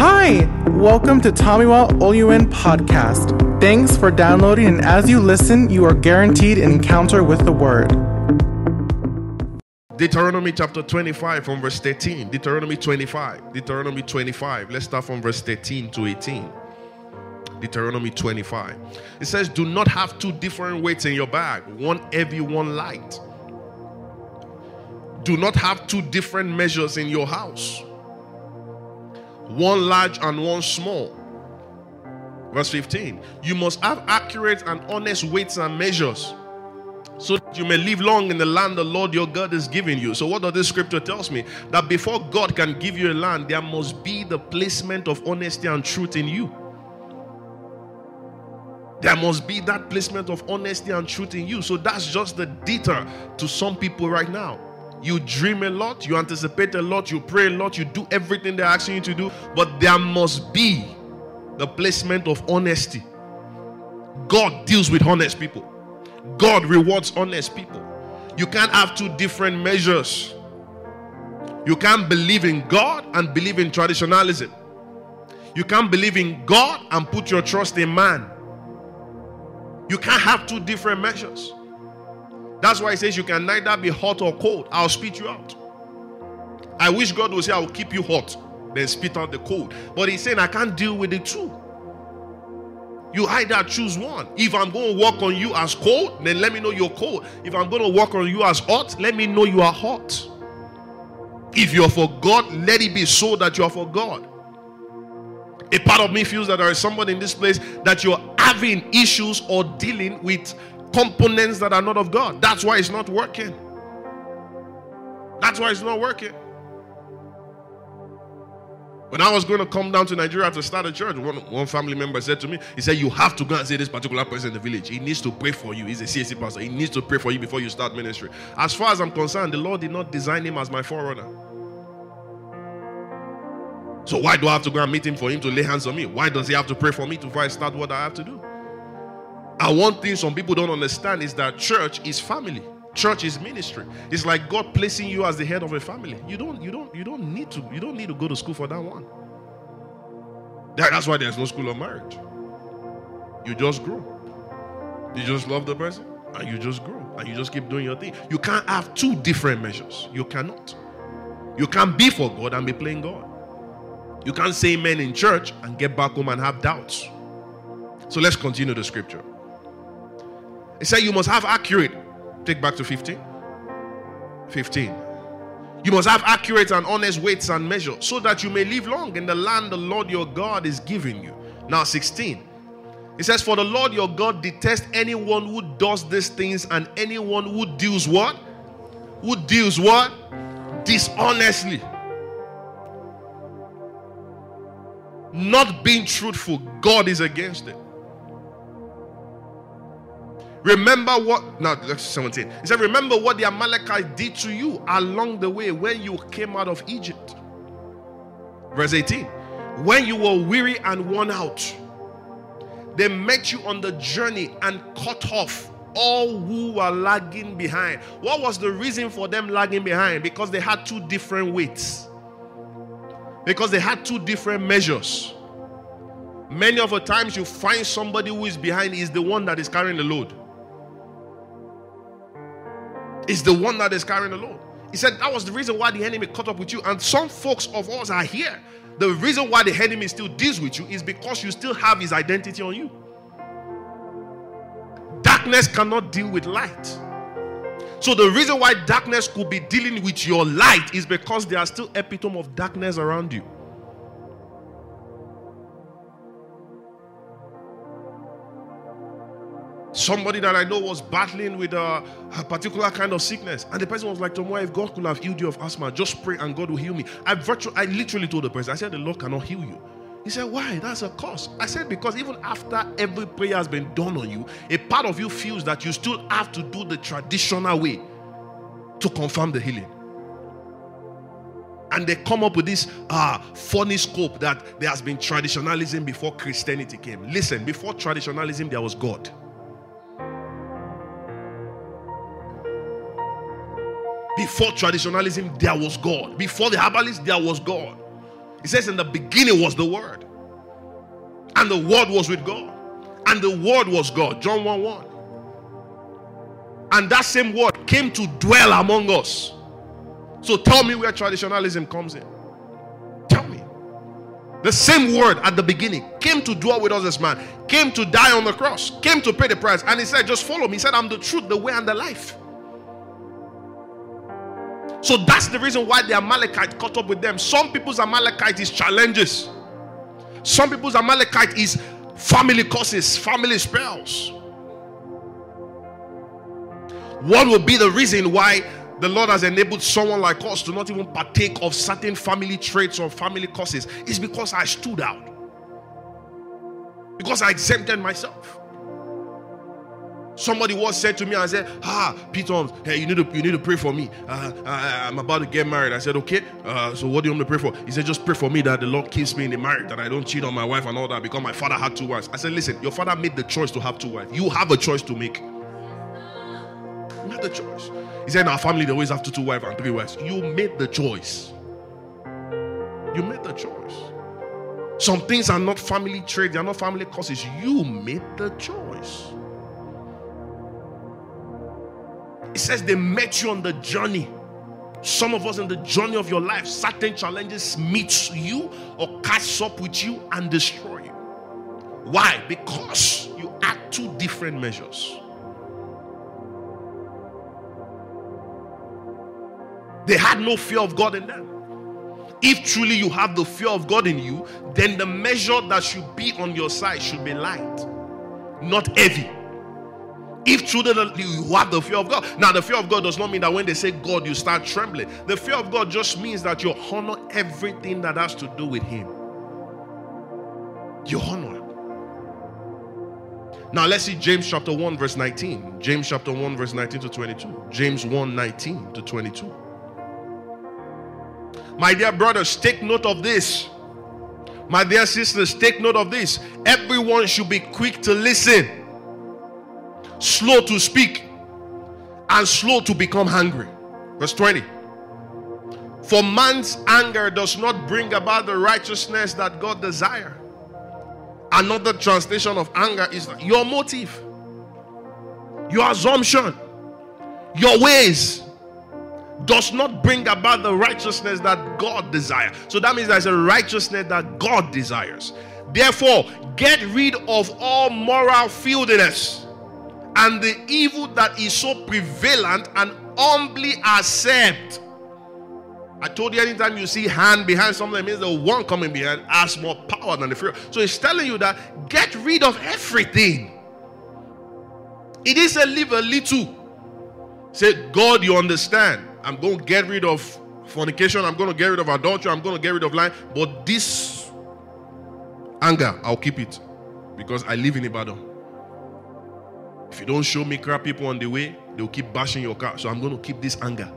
Hi, welcome to Tommywell OUN podcast. Thanks for downloading, and as you listen, you are guaranteed an encounter with the Word. Deuteronomy chapter 25 from verse 13. Deuteronomy 25. Deuteronomy 25. Let's start from verse 13 to 18. Deuteronomy 25. It says, Do not have two different weights in your bag, one heavy, one light. Do not have two different measures in your house, one large and one small. Verse 15. You must have accurate and honest weights and measures so that you may live long in the land the Lord your God is giving you. So, what does this scripture tells me? That before God can give you a land, there must be the placement of honesty and truth in you. There must be that placement of honesty and truth in you. So that's just the deter to some people right now. You dream a lot, you anticipate a lot, you pray a lot, you do everything they're asking you to do, but there must be the placement of honesty. God deals with honest people, God rewards honest people. You can't have two different measures. You can't believe in God and believe in traditionalism. You can't believe in God and put your trust in man. You can't have two different measures. That's why he says you can neither be hot or cold. I'll spit you out. I wish God would say, I will keep you hot, then spit out the cold. But he's saying, I can't deal with the two. You either choose one. If I'm going to work on you as cold, then let me know you're cold. If I'm going to work on you as hot, let me know you are hot. If you're for God, let it be so that you are for God. A part of me feels that there is somebody in this place that you're having issues or dealing with components that are not of God. That's why it's not working. That's why it's not working. When I was going to come down to Nigeria to start a church, one, one family member said to me, he said, You have to go and see this particular person in the village. He needs to pray for you. He's a CSC pastor. He needs to pray for you before you start ministry. As far as I'm concerned, the Lord did not design him as my forerunner. So why do I have to go and meet him for him to lay hands on me? Why does he have to pray for me before I start what I have to do? And one thing some people don't understand is that church is family. Church is ministry. It's like God placing you as the head of a family. You don't, you don't, you don't need to, you don't need to go to school for that one. That's why there's no school of marriage. You just grow. You just love the person and you just grow and you just keep doing your thing. You can't have two different measures. You cannot. You can't be for God and be playing God. You can't say amen in church and get back home and have doubts. So let's continue the scripture. It said you must have accurate. Take back to 15. 15. You must have accurate and honest weights and measures so that you may live long in the land the Lord your God is giving you. Now, 16. It says, For the Lord your God detests anyone who does these things and anyone who deals what? Who deals what? Dishonestly. not being truthful, God is against it. Remember what now 17. He said, Remember what the Amalekites did to you along the way when you came out of Egypt. Verse 18. When you were weary and worn out, they met you on the journey and cut off all who were lagging behind. What was the reason for them lagging behind? Because they had two different weights because they had two different measures. Many of the times you find somebody who is behind is the one that is carrying the load. Is the one that is carrying the load. He said that was the reason why the enemy caught up with you. And some folks of us are here. The reason why the enemy still deals with you is because you still have his identity on you. Darkness cannot deal with light. So the reason why darkness could be dealing with your light is because there are still epitome of darkness around you. Somebody that I know was battling with a, a, particular kind of sickness, and the person was like, "Tomoa, if God could have healed you of asthma, just pray and God will heal me." I virtually, I literally told the person, I said, "The Lord cannot heal you." He said, Why? That's a cause. I said, Because even after every prayer has been done on you, a part of you feels that you still have to do the traditional way to confirm the healing. And they come up with this uh, funny scope that there has been traditionalism before Christianity came. Listen, before traditionalism, there was God. Before traditionalism, there was God. Before the herbalists, there was God. It says, In the beginning was the Word, and the Word was with God, and the Word was God. John 1 1. And that same Word came to dwell among us. So tell me where traditionalism comes in. Tell me. The same word at the beginning came to dwell with us as man, came to die on the cross, came to pay the price. And he said, Just follow me. He said, I'm the truth, the way, and the life. So that's the reason why the Amalekite caught up with them. Some people's Amalekite is challenges, some people's Amalekite is family curses, family spells. What will be the reason why the Lord has enabled someone like us to not even partake of certain family traits or family curses is because I stood out. Because I exempted myself. Somebody once said to me, I said, Ah, Peter, hey, you need to you need to pray for me. Uh, I, am about to get married. I said, Okay. Uh, so what do you want me to pray for? He said, Just pray for me that the Lord keeps me in the marriage, that I don't cheat on my wife and all that because my father had two wives. I said, Listen, your father made the choice to have two wives. You have a choice to make. You made the choice. He said, In our family, they always have two, two wives and three wives. You made the choice. You made the choice. Some things are not family trade, they are not family causes. You made the choice. It says they met you on the journey. Some of us in the journey of your life, certain challenges meet you or catch up with you and destroy you. Why? Because you act two different measures. They had no fear of God in them. If truly you have the fear of God in you, then the measure that should be on your side should be light, not heavy. If truly you have the fear of God. Now, the fear of God does not mean that when they say God, you start trembling. The fear of God just means that you honor everything that has to do with Him. You honor. Now, let's see James chapter 1, verse 19. James chapter 1, verse 19 to 22. James 1, 19 to 22. My dear brothers, take note of this. My dear sisters, take note of this. Everyone should be quick to listen slow to speak, and slow to become angry. Verse 20. For man's anger does not bring about the righteousness that God desire. Another translation of anger is your motive, your assumption, your ways does not bring about the righteousness that God desires. So that means there's a righteousness that God desires. Therefore, get rid of all moral filthiness and the evil that is so prevalent and humbly accept. I told you anytime you see hand behind something, it means the one coming behind has more power than the fear. So it's telling you that get rid of everything. It is a live a little. Say, God, you understand. I'm going to get rid of fornication. I'm going to get rid of adultery. I'm going to get rid of lying. But this anger, I'll keep it because I live in Ibadan. If you don't show me crap people on the way, they'll keep bashing your car. So I'm going to keep this anger.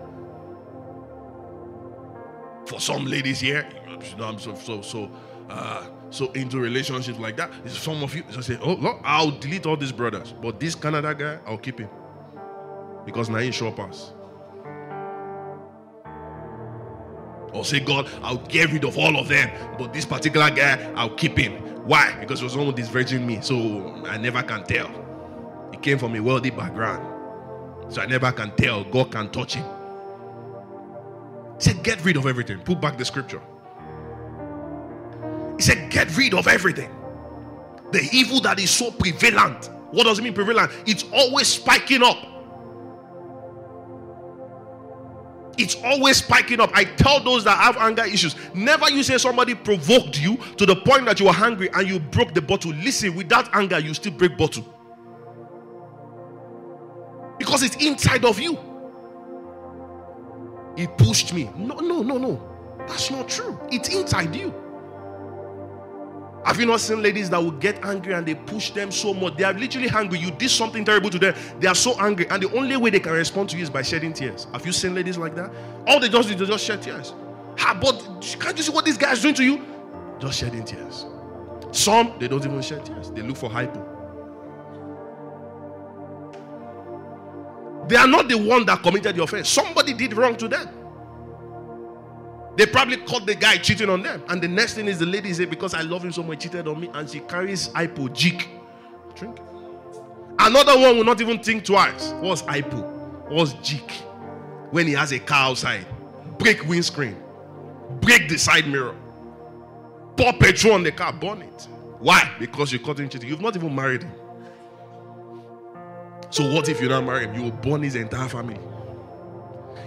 For some ladies here, you know, I'm so so so uh, so into relationships like that. Some of you just say, "Oh, look, I'll delete all these brothers, but this Canada guy, I'll keep him because now he sure pass." Or say, God, I'll get rid of all of them, but this particular guy, I'll keep him. Why? Because he was one this virgin me, so I never can tell came from a wealthy background. So I never can tell. God can touch him. He said, Get rid of everything. Put back the scripture. He said, Get rid of everything. The evil that is so prevalent. What does it mean prevalent? It's always spiking up. It's always spiking up. I tell those that have anger issues never you say somebody provoked you to the point that you were hungry and you broke the bottle. Listen, without anger, you still break bottle. Because it's inside of you. He pushed me. No, no, no, no. That's not true. It's inside you. Have you not seen ladies that will get angry and they push them so much? They are literally angry. You did something terrible to them. They are so angry, and the only way they can respond to you is by shedding tears. Have you seen ladies like that? All they just do is just shed tears. But can't you see what this guy is doing to you? Just shedding tears. Some they don't even shed tears. They look for hypo. They are not the one that committed the offense. Somebody did wrong to them. They probably caught the guy cheating on them. And the next thing is the lady said, Because I love him so much, cheated on me. And she carries hypo, Jik. Drink. Another one will not even think twice. What's hypo? What's Jik? When he has a car outside, break windscreen, break the side mirror, pour petrol on the car, burn it. Why? Because you caught him cheating. You've not even married him. So what if you don't marry him? You will burn his entire family.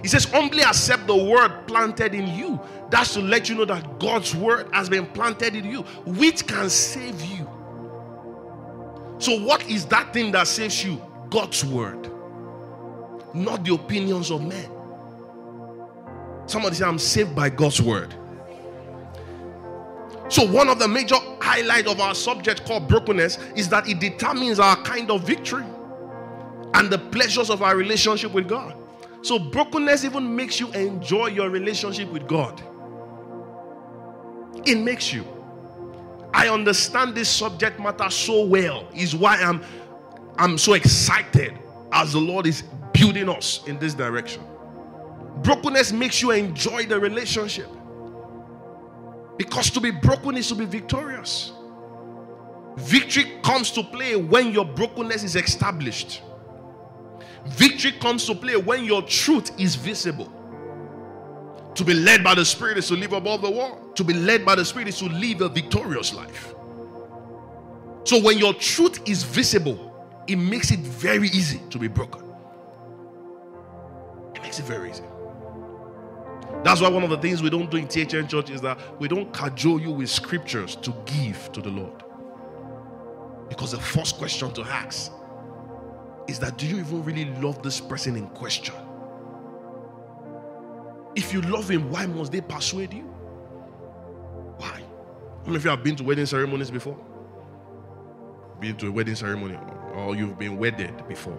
He says, humbly accept the word planted in you. That's to let you know that God's word has been planted in you, which can save you. So, what is that thing that saves you? God's word, not the opinions of men. Somebody say, I'm saved by God's word. So, one of the major highlights of our subject called brokenness is that it determines our kind of victory and the pleasures of our relationship with God. So, brokenness even makes you enjoy your relationship with God. It makes you. I understand this subject matter so well, is why I'm I'm so excited as the Lord is building us in this direction. Brokenness makes you enjoy the relationship. Because to be broken is to be victorious. Victory comes to play when your brokenness is established. Victory comes to play when your truth is visible. To be led by the Spirit is to live above the world. To be led by the Spirit is to live a victorious life. So when your truth is visible, it makes it very easy to be broken. It makes it very easy. That's why one of the things we don't do in THN Church is that we don't cajole you with scriptures to give to the Lord. Because the first question to ask is that do you even really love this person in question? If you love him, why must they persuade you? Why? How many of you have been to wedding ceremonies before? Been to a wedding ceremony, or you've been wedded before?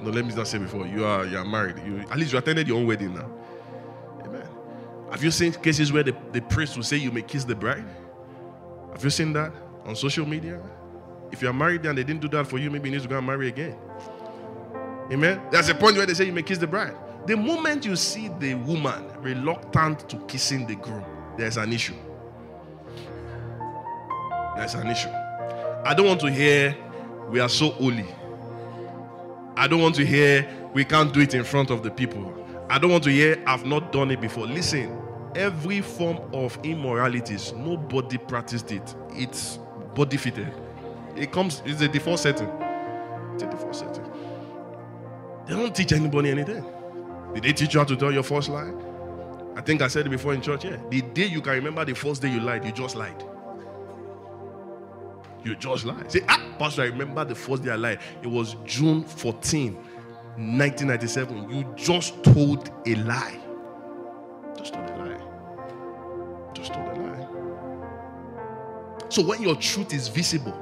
No, let me not say before. You are you are married. You at least you attended your own wedding now. Amen. Have you seen cases where the, the priest will say you may kiss the bride? Have you seen that on social media? If you are married and they didn't do that for you, maybe you need to go and marry again. Amen. There's a point where they say you may kiss the bride. The moment you see the woman reluctant to kissing the groom, there's an issue. There's an issue. I don't want to hear we are so holy. I don't want to hear we can't do it in front of the people. I don't want to hear I've not done it before. Listen, every form of immoralities, nobody practiced it. It's body fitted. It comes, it's a default setting. It's a default setting. They don't teach anybody anything. Did they teach you how to tell your first lie? I think I said it before in church. Yeah. The day you can remember the first day you lied, you just lied. You just lied. Say, ah, Pastor, I remember the first day I lied. It was June 14, 1997. You just told a lie. Just told a lie. Just told a lie. So when your truth is visible,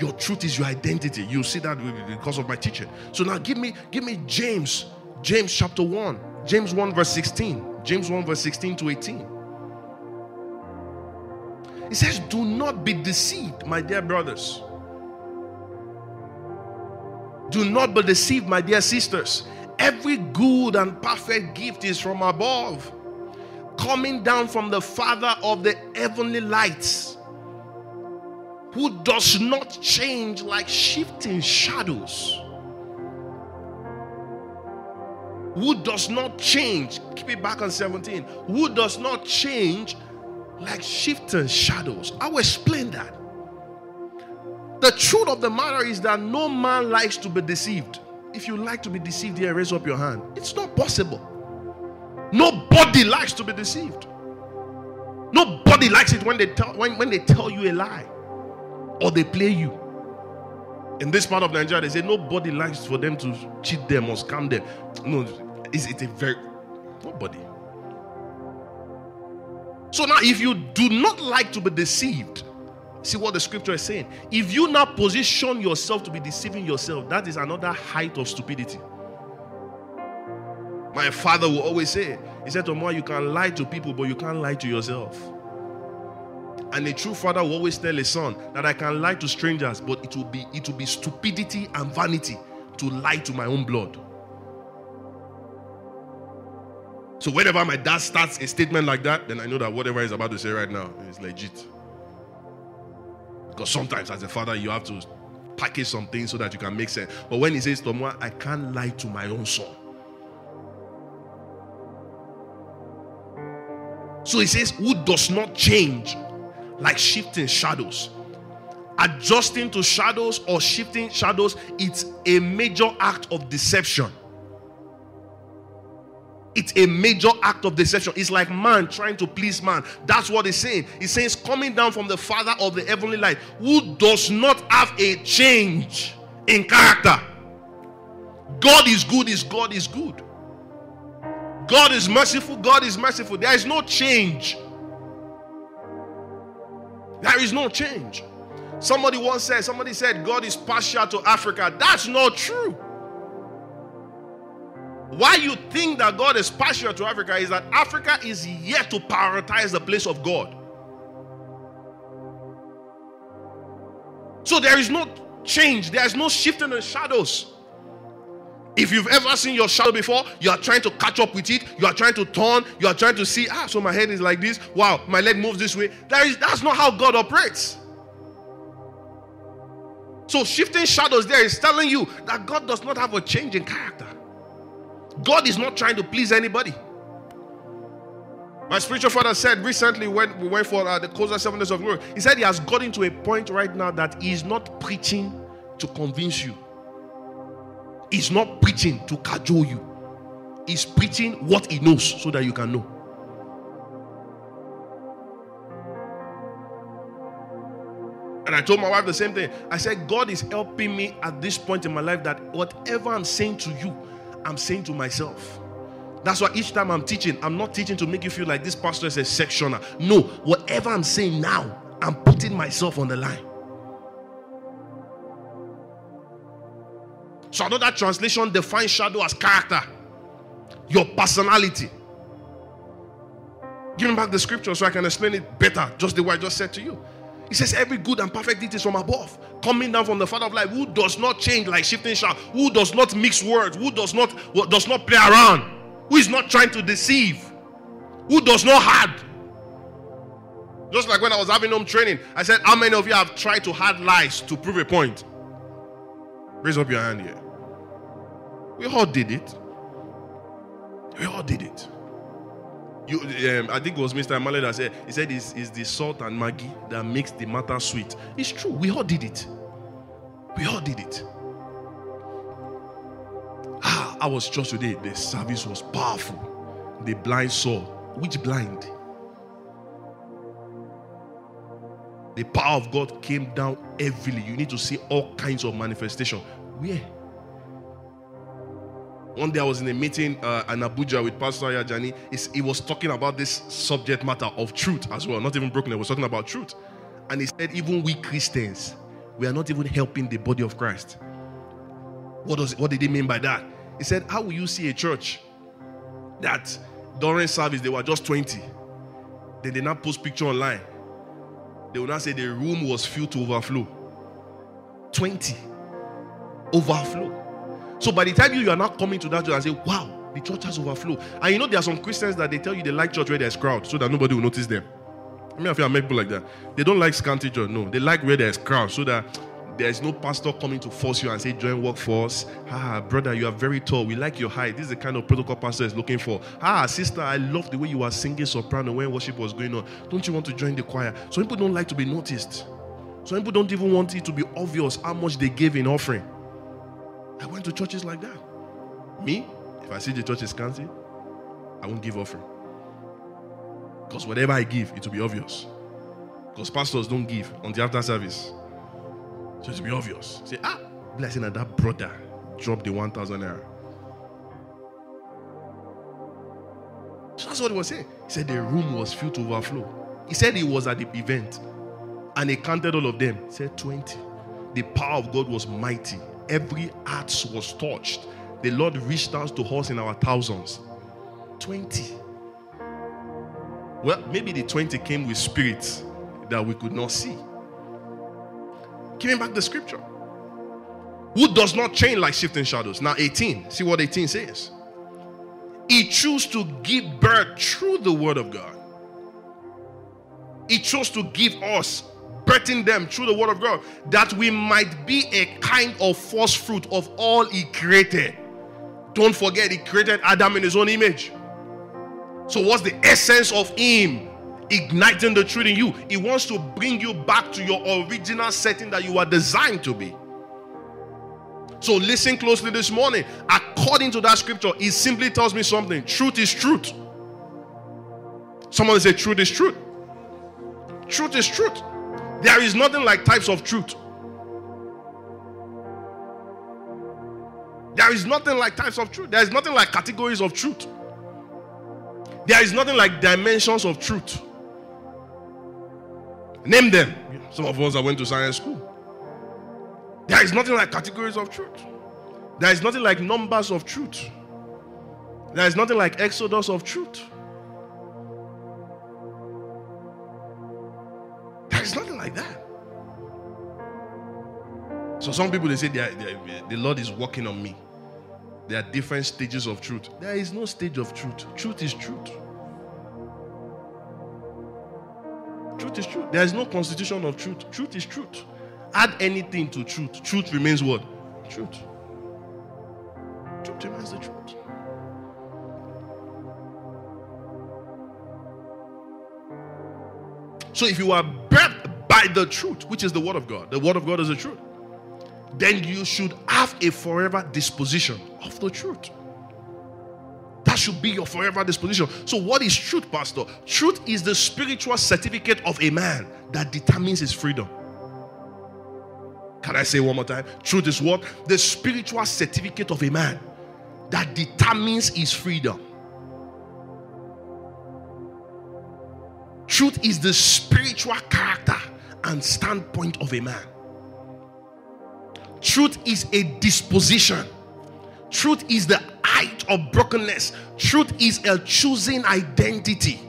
your truth is your identity. You see that because of my teaching. So now give me, give me James, James chapter 1, James 1, verse 16. James 1, verse 16 to 18. He says, Do not be deceived, my dear brothers. Do not be deceived, my dear sisters. Every good and perfect gift is from above, coming down from the Father of the heavenly lights who does not change like shifting shadows. Who does not change, keep it back on 17. Who does not change like shifting shadows. I will explain that. The truth of the matter is that no man likes to be deceived. If you like to be deceived, here, raise up your hand. It's not possible. Nobody likes to be deceived. Nobody likes it when they tell when, when they tell you a lie or they play you. In this part of Nigeria, they say nobody likes for them to cheat them or scam them. No, it's, it's a very nobody. So now, if you do not like to be deceived, see what the scripture is saying. If you now position yourself to be deceiving yourself, that is another height of stupidity. My father will always say, He said, Tomorrow you can lie to people, but you can't lie to yourself. And a true father will always tell a son that I can lie to strangers, but it will be it will be stupidity and vanity to lie to my own blood. So whenever my dad starts a statement like that, then I know that whatever he's about to say right now is legit. Because sometimes as a father, you have to package some things so that you can make sense. But when he says, to Tomwa, I can't lie to my own son. So he says, Who does not change like shifting shadows? Adjusting to shadows or shifting shadows, it's a major act of deception. It's a major act of deception. It's like man trying to please man. That's what he's saying. He says, coming down from the Father of the heavenly light, who does not have a change in character. God is good, is God is good. God is merciful, God is merciful. There is no change. There is no change. Somebody once said, somebody said, God is partial to Africa. That's not true. Why you think that God is partial to Africa is that Africa is yet to prioritize the place of God. So there is no change, there is no shift in shadows. If you've ever seen your shadow before, you are trying to catch up with it, you are trying to turn, you are trying to see, ah, so my head is like this, wow, my leg moves this way. That is that's not how God operates. So shifting shadows there is telling you that God does not have a change in character. God is not trying to please anybody. My spiritual father said recently when we went for uh, the Kosa Seven Days of Glory, he said he has gotten to a point right now that he is not preaching to convince you. He's not preaching to cajole you. He's preaching what he knows so that you can know. And I told my wife the same thing. I said, God is helping me at this point in my life that whatever I'm saying to you, I'm saying to myself. That's why each time I'm teaching, I'm not teaching to make you feel like this pastor is a sectioner. No, whatever I'm saying now, I'm putting myself on the line. So another translation defines shadow as character, your personality. Give me back the scripture so I can explain it better, just the way I just said to you. He says, Every good and perfect gift is from above, coming down from the Father of life, who does not change like shifting shadow, who does not mix words, who does not does not play around, who is not trying to deceive, who does not hide. Just like when I was having home training, I said, How many of you have tried to hide lies to prove a point? Raise up your hand here. We all did it. We all did it. You, um, I think it was Mr. Amale that said, he said, it's, it's the salt and Maggi that makes the matter sweet. It's true. We all did it. We all did it. Ah, I was just today. The service was powerful. The blind saw. Which blind? The power of God came down heavily. You need to see all kinds of manifestation. Where? One day I was in a meeting uh, in Abuja with Pastor Yajani. He was talking about this subject matter of truth as well, not even broken. He was talking about truth. And he said, even we Christians, we are not even helping the body of Christ. What, does, what did he mean by that? He said, How will you see a church that during service they were just 20? Then they now post picture online. They will now say the room was filled to overflow. 20. Overflow. So by the time you, you are not coming to that church and say, wow, the church has overflow. And you know there are some Christians that they tell you they like church where there's crowd so that nobody will notice them. I mean, I feel make people like that. They don't like scanty church. No, they like where there's crowd so that there's no pastor coming to force you and say, join workforce. Ah, brother, you are very tall. We like your height. This is the kind of protocol pastor is looking for. Ah, sister, I love the way you are singing soprano when worship was going on. Don't you want to join the choir? Some people don't like to be noticed. Some people don't even want it to be obvious how much they gave in offering. I went to churches like that. Me, if I see the church is scanty, I won't give offering. Because whatever I give, it will be obvious. Because pastors don't give on the after service. So it will be obvious. Say, ah, blessing that that brother dropped the 1,000 naira. So that's what he was saying. He said the room was filled to overflow. He said he was at the event and he counted all of them. He said 20. The power of God was mighty every heart was touched. The Lord reached out to us in our thousands. 20. Well, maybe the 20 came with spirits that we could not see. Giving back the scripture. Who does not change like shifting shadows? Now, 18. See what 18 says. He chose to give birth through the word of God. He chose to give us, birthing them through the word of God, that we might be a kind of first fruit of all He created. Don't forget, He created Adam in His own image. So, what's the essence of Him? Igniting the truth in you. He wants to bring you back to your original setting that you are designed to be. So, listen closely this morning. According to that scripture, it simply tells me something truth is truth. Someone say, Truth is truth. Truth is truth. There is nothing like types of truth. There is nothing like types of truth. There is nothing like categories of truth. There is nothing like dimensions of truth. Name them. Some of us that went to science school. There is nothing like categories of truth. There is nothing like numbers of truth. There is nothing like exodus of truth. So some people they say they are, they are, the Lord is working on me. There are different stages of truth. There is no stage of truth. Truth is truth. Truth is truth. There is no constitution of truth. Truth is truth. Add anything to truth. Truth remains what? Truth. Truth remains the truth. So if you are birthed by the truth, which is the word of God, the word of God is the truth, then you should have a forever disposition of the truth. That should be your forever disposition. So, what is truth, Pastor? Truth is the spiritual certificate of a man that determines his freedom. Can I say one more time? Truth is what? The spiritual certificate of a man that determines his freedom. Truth is the spiritual character and standpoint of a man. Truth is a disposition. Truth is the height of brokenness. Truth is a choosing identity.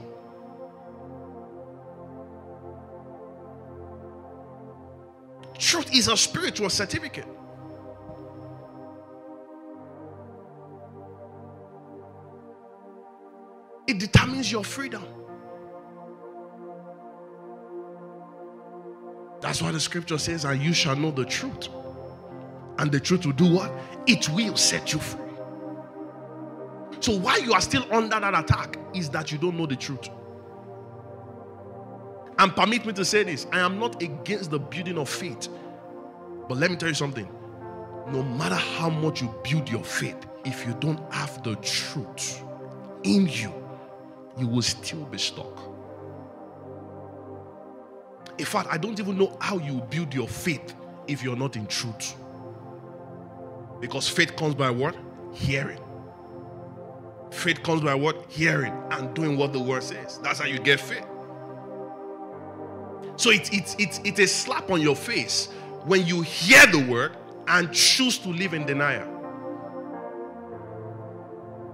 Truth is a spiritual certificate. It determines your freedom. That's why the scripture says, and you shall know the truth. And the truth will do what? It will set you free. So, why you are still under that attack is that you don't know the truth. And permit me to say this I am not against the building of faith. But let me tell you something no matter how much you build your faith, if you don't have the truth in you, you will still be stuck. In fact, I don't even know how you build your faith if you're not in truth. Because faith comes by what? Hearing. Faith comes by what? Hearing and doing what the word says. That's how you get faith. So it's it's it's it's a slap on your face when you hear the word and choose to live in denial.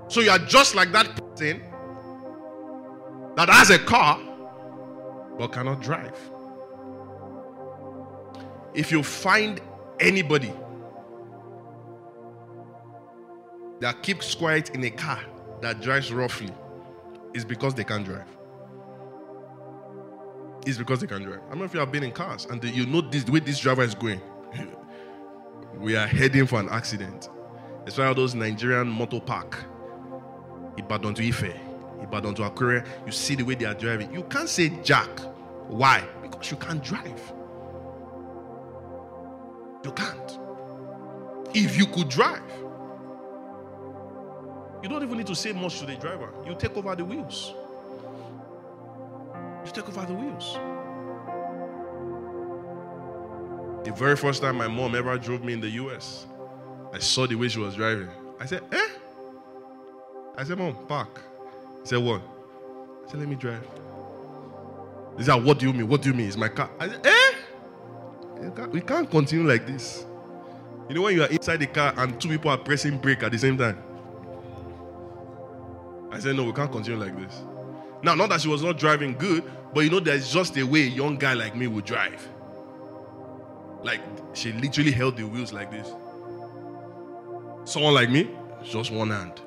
So you are just like that person that has a car but cannot drive. If you find anybody that keeps quiet in a car that drives roughly, is because they can't drive. It's because they can't drive. I don't know if you have been in cars and you know this the way this driver is going. we are heading for an accident. It's one of those Nigerian motor park. Ibadan to Ife, Ibadan to Akure. You see the way they are driving. You can't say Jack. Why? Because you can't drive. You can't. If you could drive, you don't even need to say much to the driver. You take over the wheels. You take over the wheels. The very first time my mom ever drove me in the US, I saw the way she was driving. I said, eh? I said, Mom, park. He said, What? I said, Let me drive. He said, What do you mean? What do you mean? It's my car. I said, Eh? We can't continue like this. You know when you are inside the car and two people are pressing brake at the same time? I said, No, we can't continue like this. Now, not that she was not driving good, but you know, there's just a way a young guy like me would drive. Like, she literally held the wheels like this. Someone like me, just one hand.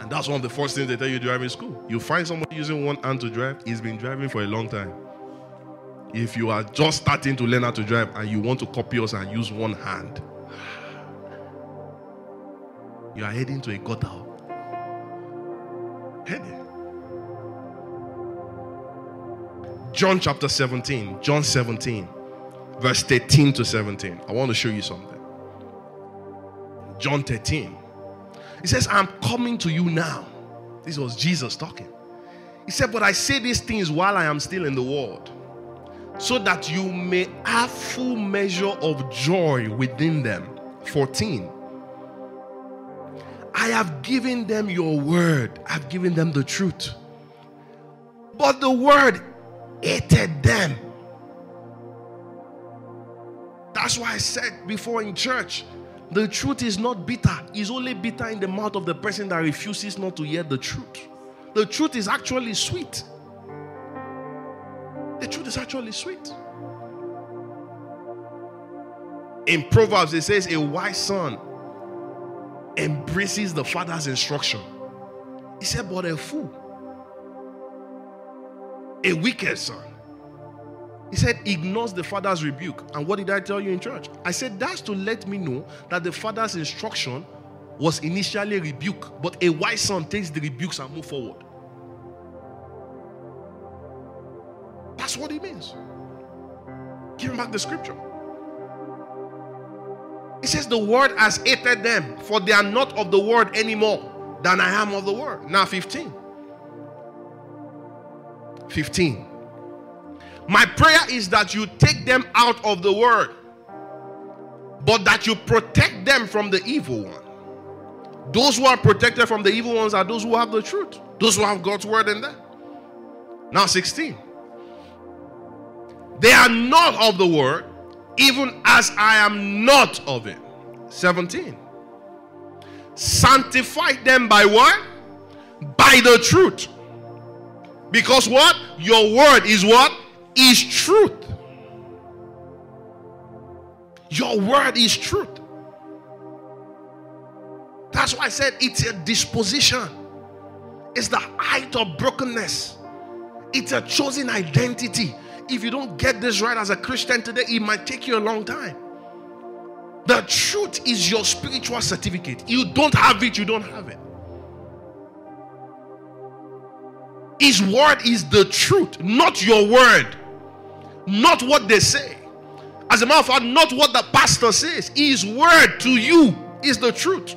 And that's one of the first things they tell you driving school. You find somebody using one hand to drive, he's been driving for a long time. If you are just starting to learn how to drive and you want to copy us and use one hand, you are heading to a gutter. Heading. John chapter 17, John 17, verse 13 to 17. I want to show you something. John 13. He says, I'm coming to you now. This was Jesus talking. He said, But I say these things while I am still in the world, so that you may have full measure of joy within them. 14. I have given them your word, I've given them the truth. But the word hated them. That's why I said before in church the truth is not bitter, it's only bitter in the mouth of the person that refuses not to hear the truth. The truth is actually sweet. The truth is actually sweet. In Proverbs, it says, A wise son embraces the father's instruction. He said, But a fool a wicked son. He said, ignores the father's rebuke. And what did I tell you in church? I said, that's to let me know that the father's instruction was initially rebuke, but a wise son takes the rebukes and move forward. That's what it means. Give him back the scripture. He says, The word has hated them, for they are not of the word anymore than I am of the word. Now, 15. 15. My prayer is that you take them out of the word, but that you protect them from the evil one. Those who are protected from the evil ones are those who have the truth, those who have God's word in them. Now, 16. They are not of the word, even as I am not of it. 17. Sanctify them by what? By the truth. Because what? Your word is what? Is truth. Your word is truth. That's why I said it's a disposition, it's the height of brokenness, it's a chosen identity. If you don't get this right as a Christian today, it might take you a long time. The truth is your spiritual certificate. You don't have it, you don't have it. His word is the truth, not your word, not what they say. As a matter of fact, not what the pastor says. His word to you is the truth.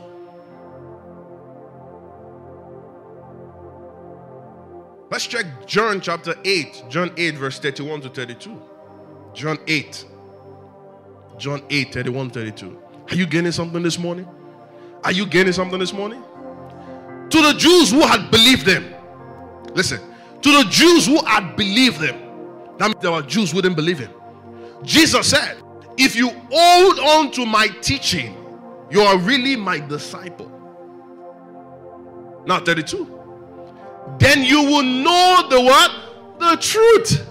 Let's check John chapter 8, John 8, verse 31 to 32. John 8, John 8, 31 32. Are you getting something this morning? Are you getting something this morning? To the Jews who had believed them, Listen, to the Jews who had believed them. that means there were Jews who didn't believe him. Jesus said, If you hold on to my teaching, you are really my disciple. Now, 32. Then you will know the what? The truth.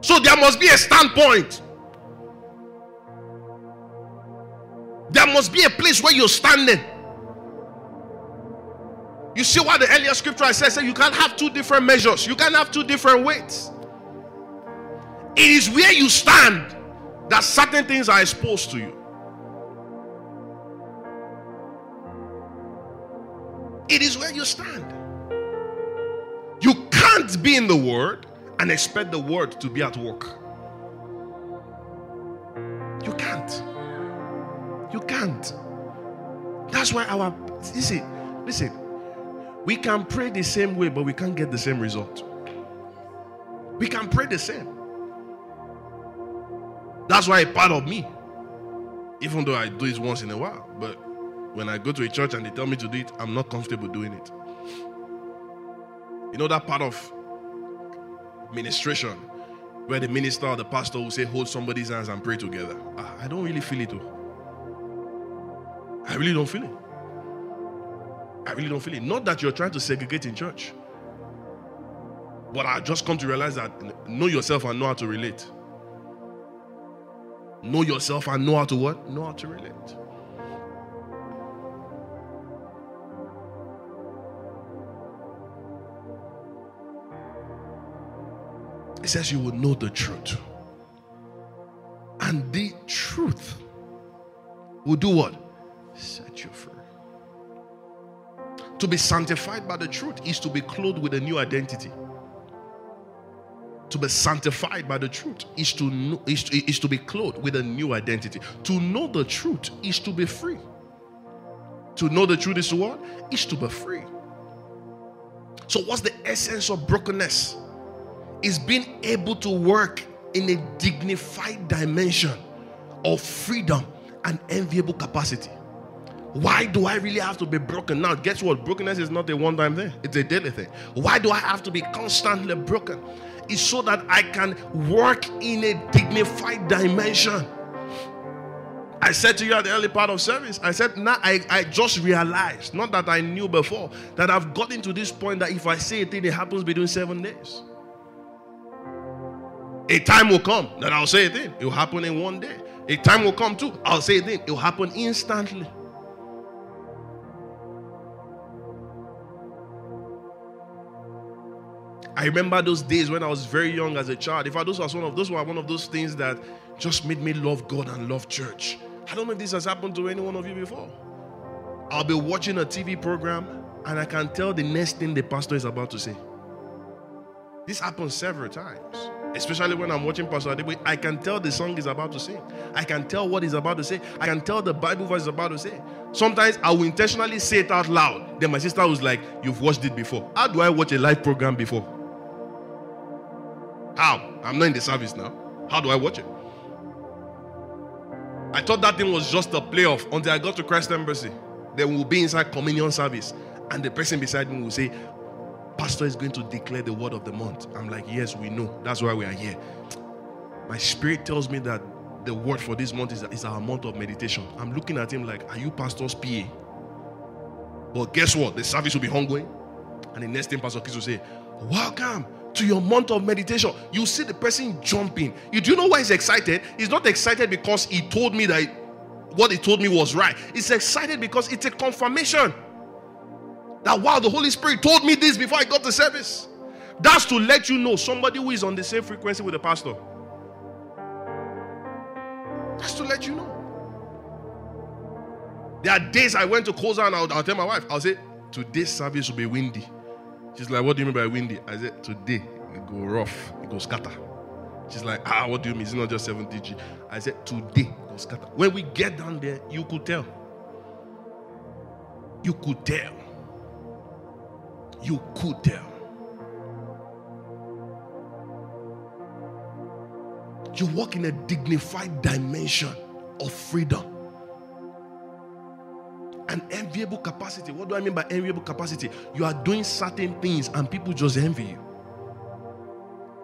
So there must be a standpoint. There must be a place where you're standing. You see what the earlier scripture I said, said you can't have two different measures, you can't have two different weights. It is where you stand that certain things are exposed to you. It is where you stand. You can't be in the word and expect the word to be at work. You can't. You can't. That's why our listen, listen, we can pray the same way, but we can't get the same result. We can pray the same. That's why a part of me, even though I do it once in a while, but when I go to a church and they tell me to do it, I'm not comfortable doing it. You know that part of ministration where the minister or the pastor will say, hold somebody's hands and pray together. Ah, I don't really feel it. Though. I really don't feel it. I really don't feel it. Not that you're trying to segregate in church. But I just come to realize that know yourself and know how to relate. Know yourself and know how to what? Know how to relate. It says you will know the truth. And the truth will do what? Set you free. To be sanctified by the truth is to be clothed with a new identity. To be sanctified by the truth is to, know, is, to, is to be clothed with a new identity. To know the truth is to be free. To know the truth is what? Is to be free. So, what's the essence of brokenness? Is being able to work in a dignified dimension of freedom and enviable capacity. Why do I really have to be broken? Now, guess what? Brokenness is not a one time thing, it's a daily thing. Why do I have to be constantly broken? It's so that I can work in a dignified dimension. I said to you at the early part of service, I said, now I, I just realized, not that I knew before, that I've gotten to this point that if I say a thing, it happens between seven days. A time will come that I'll say a thing, it will happen in one day. A time will come too, I'll say a thing, it will happen instantly. I remember those days when I was very young as a child. In fact, those was one of those were one of those things that just made me love God and love church. I don't know if this has happened to any one of you before. I'll be watching a TV program and I can tell the next thing the pastor is about to say. This happens several times. Especially when I'm watching Pastor Adeboye, I can tell the song is about to sing. I can tell what he's about to say. I can tell the Bible verse is about to say. Sometimes I will intentionally say it out loud. Then my sister was like, You've watched it before. How do I watch a live program before? How? I'm not in the service now. How do I watch it? I thought that thing was just a playoff until I got to Christ Embassy. Then we'll be inside communion service, and the person beside me will say, Pastor is going to declare the word of the month. I'm like, Yes, we know. That's why we are here. My spirit tells me that the word for this month is, is our month of meditation. I'm looking at him like, Are you Pastor's PA? But guess what? The service will be ongoing. And the next thing Pastor Chris will say, Welcome to your month of meditation. You see the person jumping. You do you know why he's excited? He's not excited because he told me that what he told me was right. He's excited because it's a confirmation that wow, the Holy Spirit told me this before I got the service. That's to let you know somebody who is on the same frequency with the pastor. That's to let you know. There are days I went to Kosa and I'll, I'll tell my wife, I'll say, today's service will be windy. She's like, what do you mean by windy? I said, today it go rough, it go scatter. She's like, ah, what do you mean? It's not just 70G. I said, today it go scatter. When we get down there, you could tell. You could tell you could tell. You walk in a dignified dimension of freedom. An enviable capacity. What do I mean by enviable capacity? You are doing certain things and people just envy you.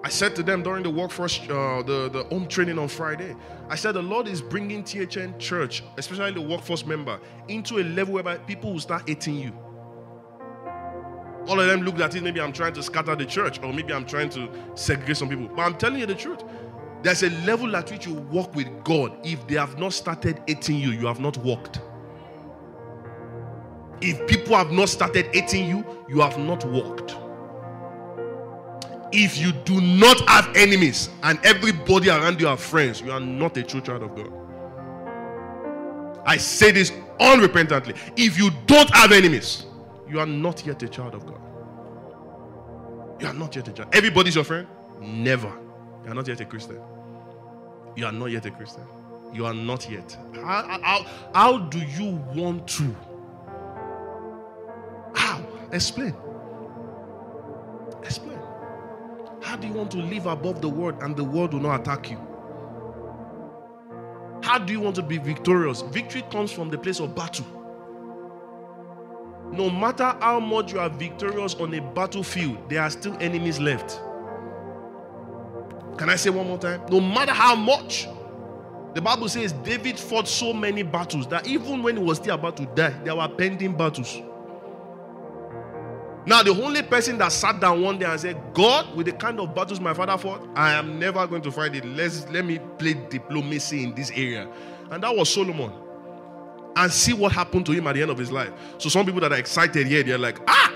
I said to them during the workforce, uh, the, the home training on Friday, I said the Lord is bringing THN Church, especially the workforce member, into a level whereby people will start hating you. All of them looked at it, maybe I'm trying to scatter the church, or maybe I'm trying to segregate some people. But I'm telling you the truth. There's a level at which you walk with God. If they have not started hating you, you have not walked. If people have not started hating you, you have not walked. If you do not have enemies and everybody around you are friends, you are not a true child of God. I say this unrepentantly. If you don't have enemies, you are not yet a child of God. You are not yet a child. Everybody's your friend? Never. You are not yet a Christian. You are not yet a Christian. You are not yet. How, how, how do you want to? How? Explain. Explain. How do you want to live above the world and the world will not attack you? How do you want to be victorious? Victory comes from the place of battle. No matter how much you are victorious on a battlefield, there are still enemies left. Can I say one more time? No matter how much. The Bible says David fought so many battles that even when he was still about to die, there were pending battles. Now, the only person that sat down one day and said, God, with the kind of battles my father fought, I am never going to fight it. Let's let me play diplomacy in this area. And that was Solomon and see what happened to him at the end of his life. So some people that are excited here, they're like, ah,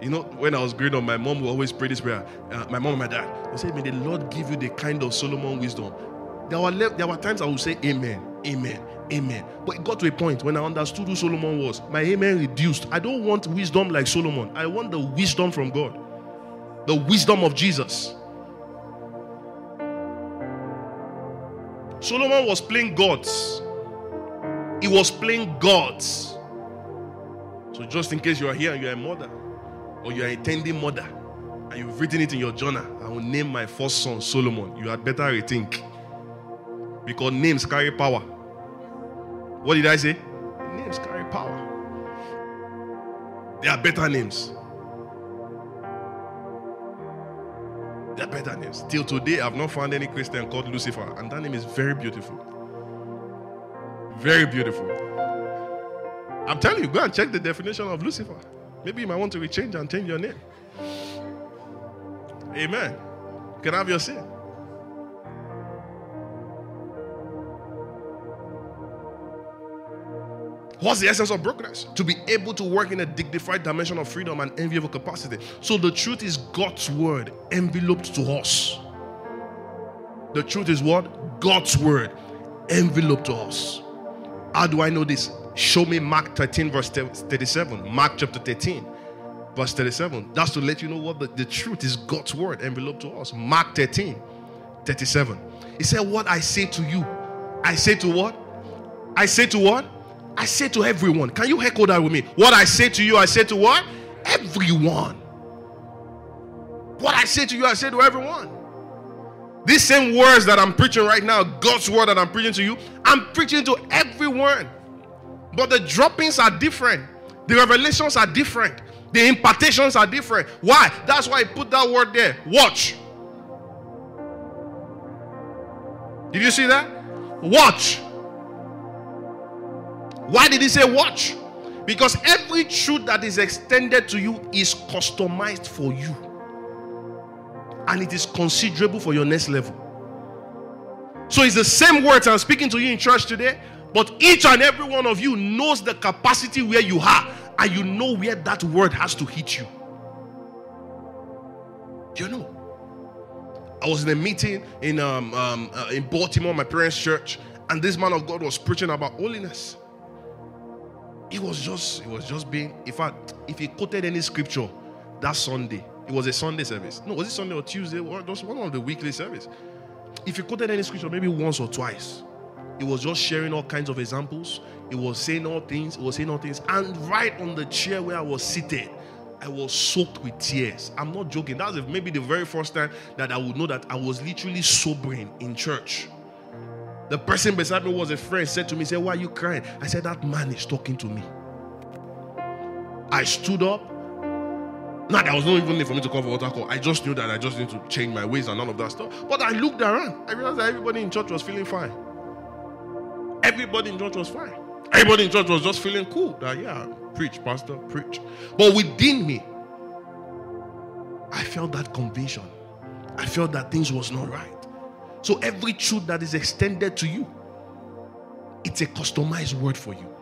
You know, when I was growing up, my mom would always pray this prayer. Uh, my mom and my dad, they said, May the Lord give you the kind of Solomon wisdom. There were, le- there were times I would say, Amen, Amen, Amen. But it got to a point when I understood who Solomon was. My Amen reduced. I don't want wisdom like Solomon. I want the wisdom from God, the wisdom of Jesus. Solomon was playing gods. He was playing gods. So, just in case you are here and you're a mother, or you're a tending mother, and you've written it in your journal, I will name my first son Solomon. You had better rethink. Because names carry power. What did I say? Names carry power. There are better names. There are better names. Till today, I've not found any Christian called Lucifer, and that name is very beautiful. Very beautiful. I'm telling you, go and check the definition of Lucifer. Maybe you might want to rechange and change your name. Amen. You can have your say. What's the essence of brokenness? To be able to work in a dignified dimension of freedom and enviable capacity. So the truth is God's word enveloped to us. The truth is what? God's word enveloped to us. How do I know this? Show me Mark 13, verse 37. Mark chapter 13, verse 37. That's to let you know what the, the truth is God's word enveloped to us. Mark 13, 37. He said, What I say to you, I say to what? I say to what? I say to everyone. Can you echo that with me? What I say to you, I say to what? Everyone. What I say to you, I say to everyone. These same words that I'm preaching right now, God's word that I'm preaching to you, I'm preaching to everyone. But the droppings are different, the revelations are different, the impartations are different. Why? That's why I put that word there. Watch. Did you see that? Watch. Why did he say watch? Because every truth that is extended to you is customized for you. And it is considerable for your next level. So it's the same words I'm speaking to you in church today, but each and every one of you knows the capacity where you are, and you know where that word has to hit you. Do You know. I was in a meeting in um, um, uh, in Baltimore, my parents' church, and this man of God was preaching about holiness. It was just, it was just being. In fact, if he quoted any scripture that Sunday, it was a Sunday service. No, was it Sunday or Tuesday? Or just one of the weekly service. If he quoted any scripture, maybe once or twice, it was just sharing all kinds of examples. It was saying all things. It was saying all things. And right on the chair where I was seated, I was soaked with tears. I'm not joking. That's maybe the very first time that I would know that I was literally sobering in church. The person beside me was a friend, said to me, said, Why are you crying? I said, That man is talking to me. I stood up. Now there was no even need for me to call for water call. I just knew that I just need to change my ways and all of that stuff. But I looked around. I realized that everybody in church was feeling fine. Everybody in church was fine. Everybody in church was just feeling cool. That yeah, preach, pastor, preach. But within me, I felt that conviction. I felt that things was not right. So every truth that is extended to you, it's a customized word for you.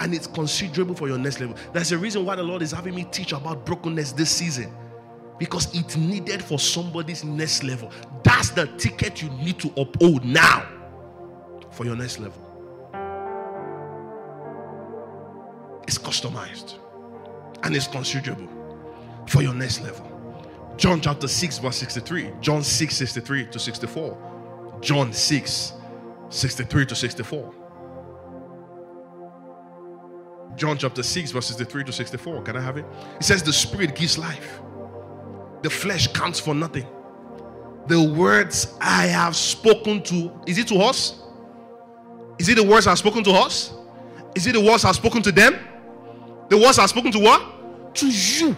And it's considerable for your next level. That's the reason why the Lord is having me teach about brokenness this season. Because it's needed for somebody's next level. That's the ticket you need to uphold now for your next level. It's customized and it's considerable for your next level. John chapter 6, verse 63. John 6, 63 to 64. John 6 63 to 64. John chapter 6, verse 63 to 64. Can I have it? It says, The Spirit gives life, the flesh counts for nothing. The words I have spoken to, is it to us? Is it the words I've spoken to us? Is it the words I've spoken to them? The words I've spoken to what? To you.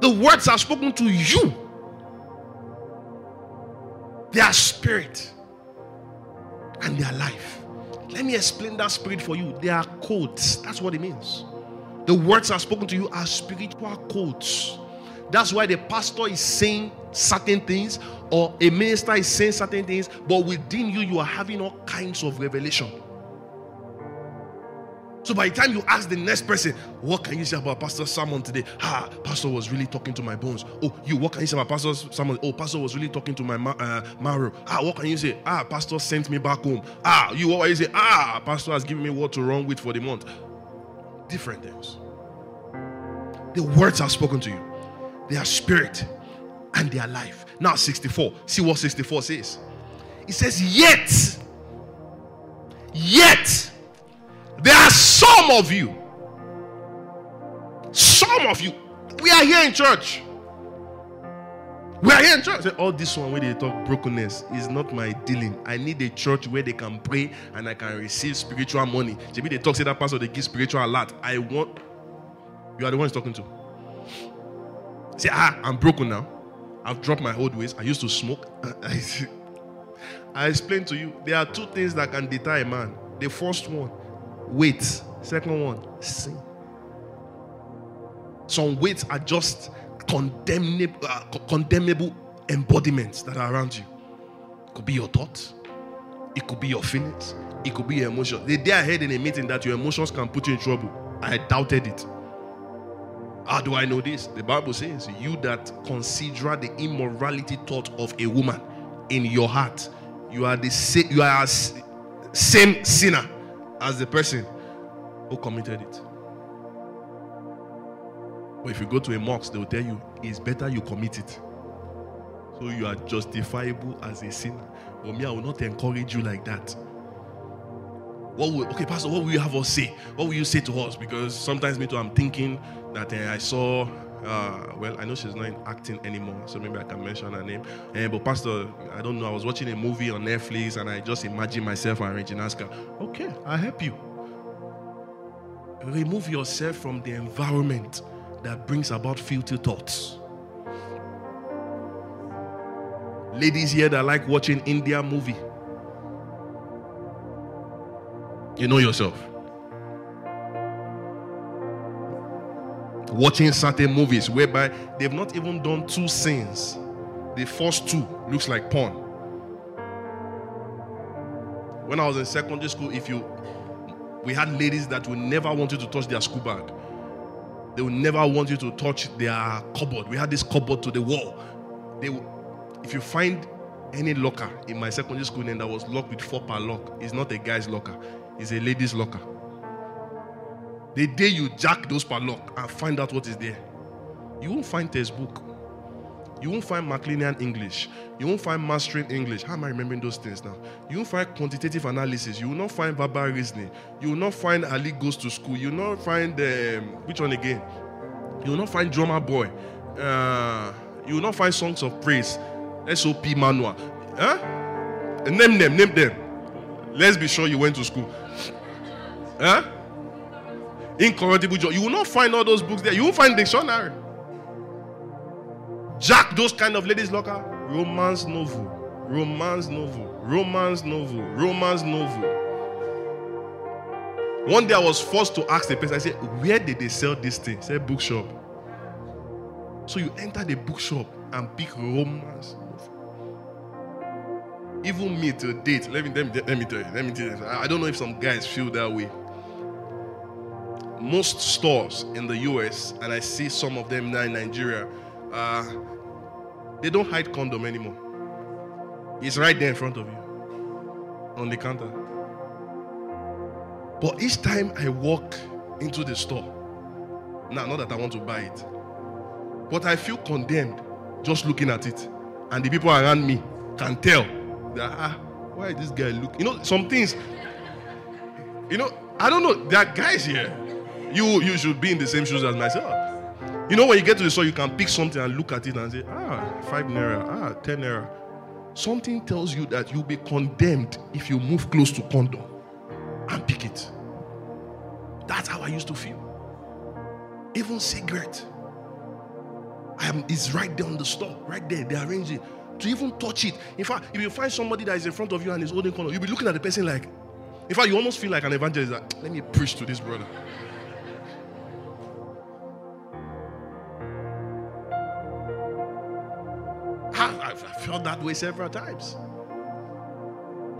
The words I've spoken to you their spirit and their life. Let me explain that spirit for you. They are codes. That's what it means. The words are spoken to you are spiritual codes. That's why the pastor is saying certain things or a minister is saying certain things, but within you, you are having all kinds of revelation. So by the time you ask the next person, what can you say about Pastor Salmon today? Ah, Pastor was really talking to my bones. Oh, you, what can you say about Pastor Salmon? Oh, Pastor was really talking to my uh, marrow. Ah, what can you say? Ah, Pastor sent me back home. Ah, you, what can you say? Ah, Pastor has given me what to run with for the month. Different things. The words are spoken to you. They are spirit and they are life. Now 64. See what 64 says. It says, yet, yet, there are some of you. Some of you. We are here in church. We are here in church. All this one where they talk brokenness is not my dealing. I need a church where they can pray and I can receive spiritual money. Maybe they talk say that pastor they give spiritual alert. I want. You are the one he's talking to. Say ah, I'm broken now. I've dropped my old ways. I used to smoke. I explained to you there are two things that can deter a man. The first one weight. Second one, sin. Some weights are just condemnable, uh, condemnable embodiments that are around you. It could be your thoughts, it could be your feelings, it could be your emotions. The day I heard in a meeting that your emotions can put you in trouble, I doubted it. How do I know this? The Bible says, You that consider the immorality thought of a woman in your heart, you are the same, you are as same sinner as the person who committed it. But if you go to a mosque, they will tell you it's better you commit it. So you are justifiable as a sinner. But me, I will not encourage you like that. What will okay, Pastor? What will you have us say? What will you say to us? Because sometimes me too, I'm thinking that uh, I saw uh, well, I know she's not acting anymore, so maybe I can mention her name. Uh, but Pastor, I don't know. I was watching a movie on Netflix, and I just imagine myself and Regina Askia. Okay, I'll help you. Remove yourself from the environment that brings about filthy thoughts. Ladies here that like watching India movie, you know yourself. watching certain movies whereby they've not even done two scenes. The first two looks like porn. When I was in secondary school, if you we had ladies that would never want you to touch their school bag. They would never want you to touch their cupboard. We had this cupboard to the wall. They if you find any locker in my secondary school name that was locked with four per lock, it's not a guy's locker, it's a lady's locker. The day you jack those padlock and find out what is there, you won't find textbook. You won't find McLean English. You won't find mastering English. How am I remembering those things now? You won't find quantitative analysis. You will not find verbal reasoning. You will not find Ali goes to school. You will not find um, which one again? You will not find drummer boy. Uh, you will not find songs of praise. SOP manual. Huh? Name them, name them. Let's be sure you went to school. Huh? incorruptible joy. You will not find all those books there. You won't find dictionary. Jack those kind of ladies locker. Romance novel. Romance novel. Romance novel. Romance novel. One day I was forced to ask the person, I said, Where did they sell this thing? He said bookshop. So you enter the bookshop and pick romance novel. even me to date, let me, let me, let me tell you, let me tell you, I don't know if some guys feel that way most stores in the US, and I see some of them now in Nigeria, uh, they don't hide condom anymore. It's right there in front of you on the counter. But each time I walk into the store, now not that I want to buy it, but I feel condemned just looking at it. And the people around me can tell that, ah, why this guy look? You know, some things, you know, I don't know, there are guys here you you should be in the same shoes as myself. You know, when you get to the store, you can pick something and look at it and say, ah, five naira, ah, ten naira. Something tells you that you'll be condemned if you move close to condom and pick it. That's how I used to feel. Even cigarette. I am it's right there on the store, right there. They arrange it. To even touch it. In fact, if you find somebody that is in front of you and is holding condom, you'll be looking at the person like, in fact, you almost feel like an evangelist. Like, Let me preach to this brother. That way several times.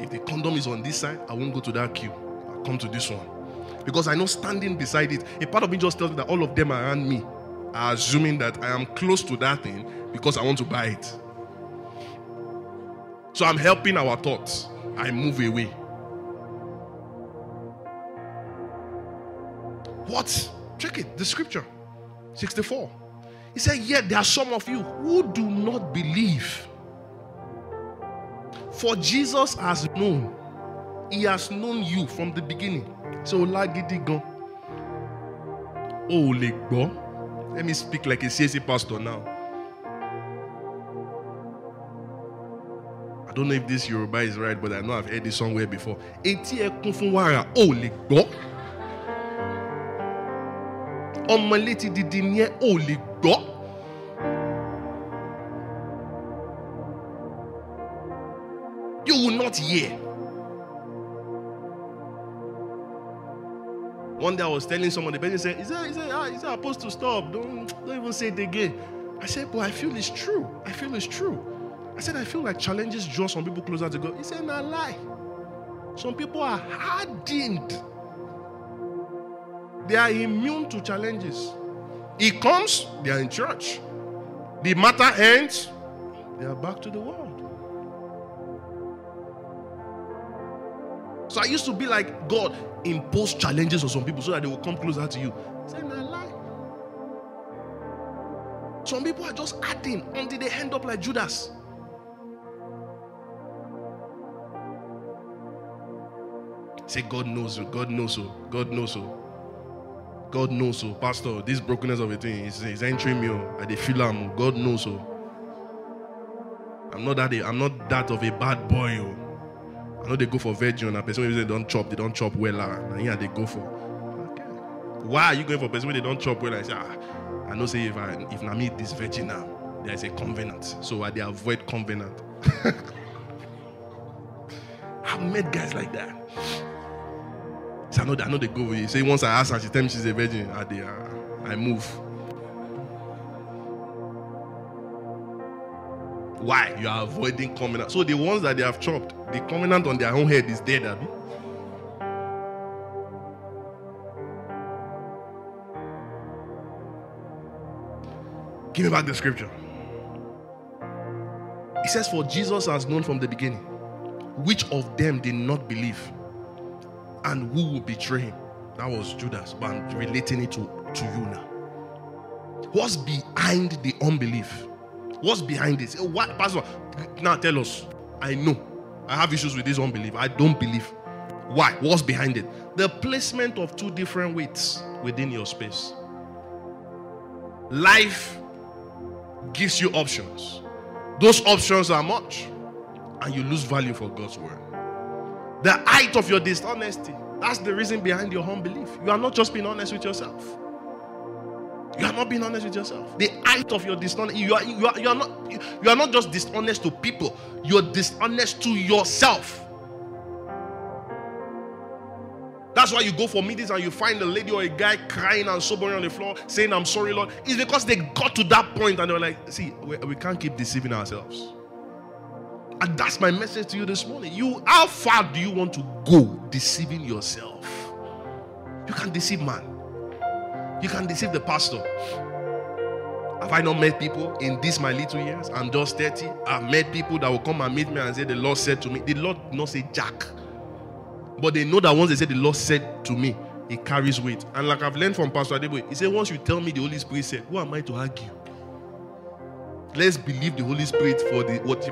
If the condom is on this side, I won't go to that queue. I'll come to this one. Because I know standing beside it, a part of me just tells me that all of them around me are assuming that I am close to that thing because I want to buy it. So I'm helping our thoughts. I move away. What? Check it, the scripture 64. He said, Yet there are some of you who do not believe. For Jesus has known, He has known you from the beginning. So, Lagidi go. Oh, Legbo. Let me speak like a CSC pastor now. I don't know if this Yoruba is right, but I know I've heard this somewhere before. Eti ẹkún fún ò lè ò lè gbọ́. Not hear. One day I was telling someone, the person said, Is that, ah, is that supposed to stop? Don't, don't even say it again. I said, But I feel it's true. I feel it's true. I said, I feel like challenges draw some people closer to God. He said, Nah, lie. Some people are hardened, they are immune to challenges. It comes, they are in church. The matter ends, they are back to the world. So I used to be like, God, impose challenges on some people so that they will come closer to you. Nah, lie. Some people are just adding until they end up like Judas. Say, God knows you. God knows you. God knows you. God knows you. Pastor, this brokenness of a thing is, is entering me. oh. I dey feel am. Oh. God knows you. I'm not that I'm not that of a bad boy. Oh. I know they go for virgin and person they don't chop, they don't chop well. And here they go for. Okay. Why are you going for person when they don't chop well? I say, ah, I know say if I if I meet this virgin now, there is a covenant. So I they avoid covenant. I've met guys like that. So I know I know they go with you. Say once I ask her, she tell me she's a virgin. I, they, uh, I move. Why? You are avoiding covenant. So the ones that they have chopped, the covenant on their own head is dead, Abby. Give me back the scripture. It says, For Jesus has known from the beginning which of them did not believe and who will betray him. That was Judas, but I'm relating it to, to you now. What's behind the unbelief? What's behind this? Eh, what, Pastor? Now tell us. I know. I have issues with this unbelief. I don't believe. Why? What's behind it? The placement of two different weights within your space. Life gives you options. Those options are much, and you lose value for God's word. The height of your dishonesty. That's the reason behind your unbelief. You are not just being honest with yourself. You are not being honest with yourself. The height of your dishonesty. You are, you are, you are not you are not just dishonest to people. You're dishonest to yourself. That's why you go for meetings and you find a lady or a guy crying and sobering on the floor, saying, I'm sorry, Lord. It's because they got to that point and they were like, see, we, we can't keep deceiving ourselves. And that's my message to you this morning. You, how far do you want to go deceiving yourself? You can deceive man. You can deceive the pastor. Have I not met people in this my little years? I'm just 30. I've met people that will come and meet me and say, The Lord said to me. The Lord not say Jack. But they know that once they say the Lord said to me, it carries weight. And like I've learned from Pastor Adebo, he said, Once you tell me the Holy Spirit said, who am I to argue? Let's believe the Holy Spirit for the what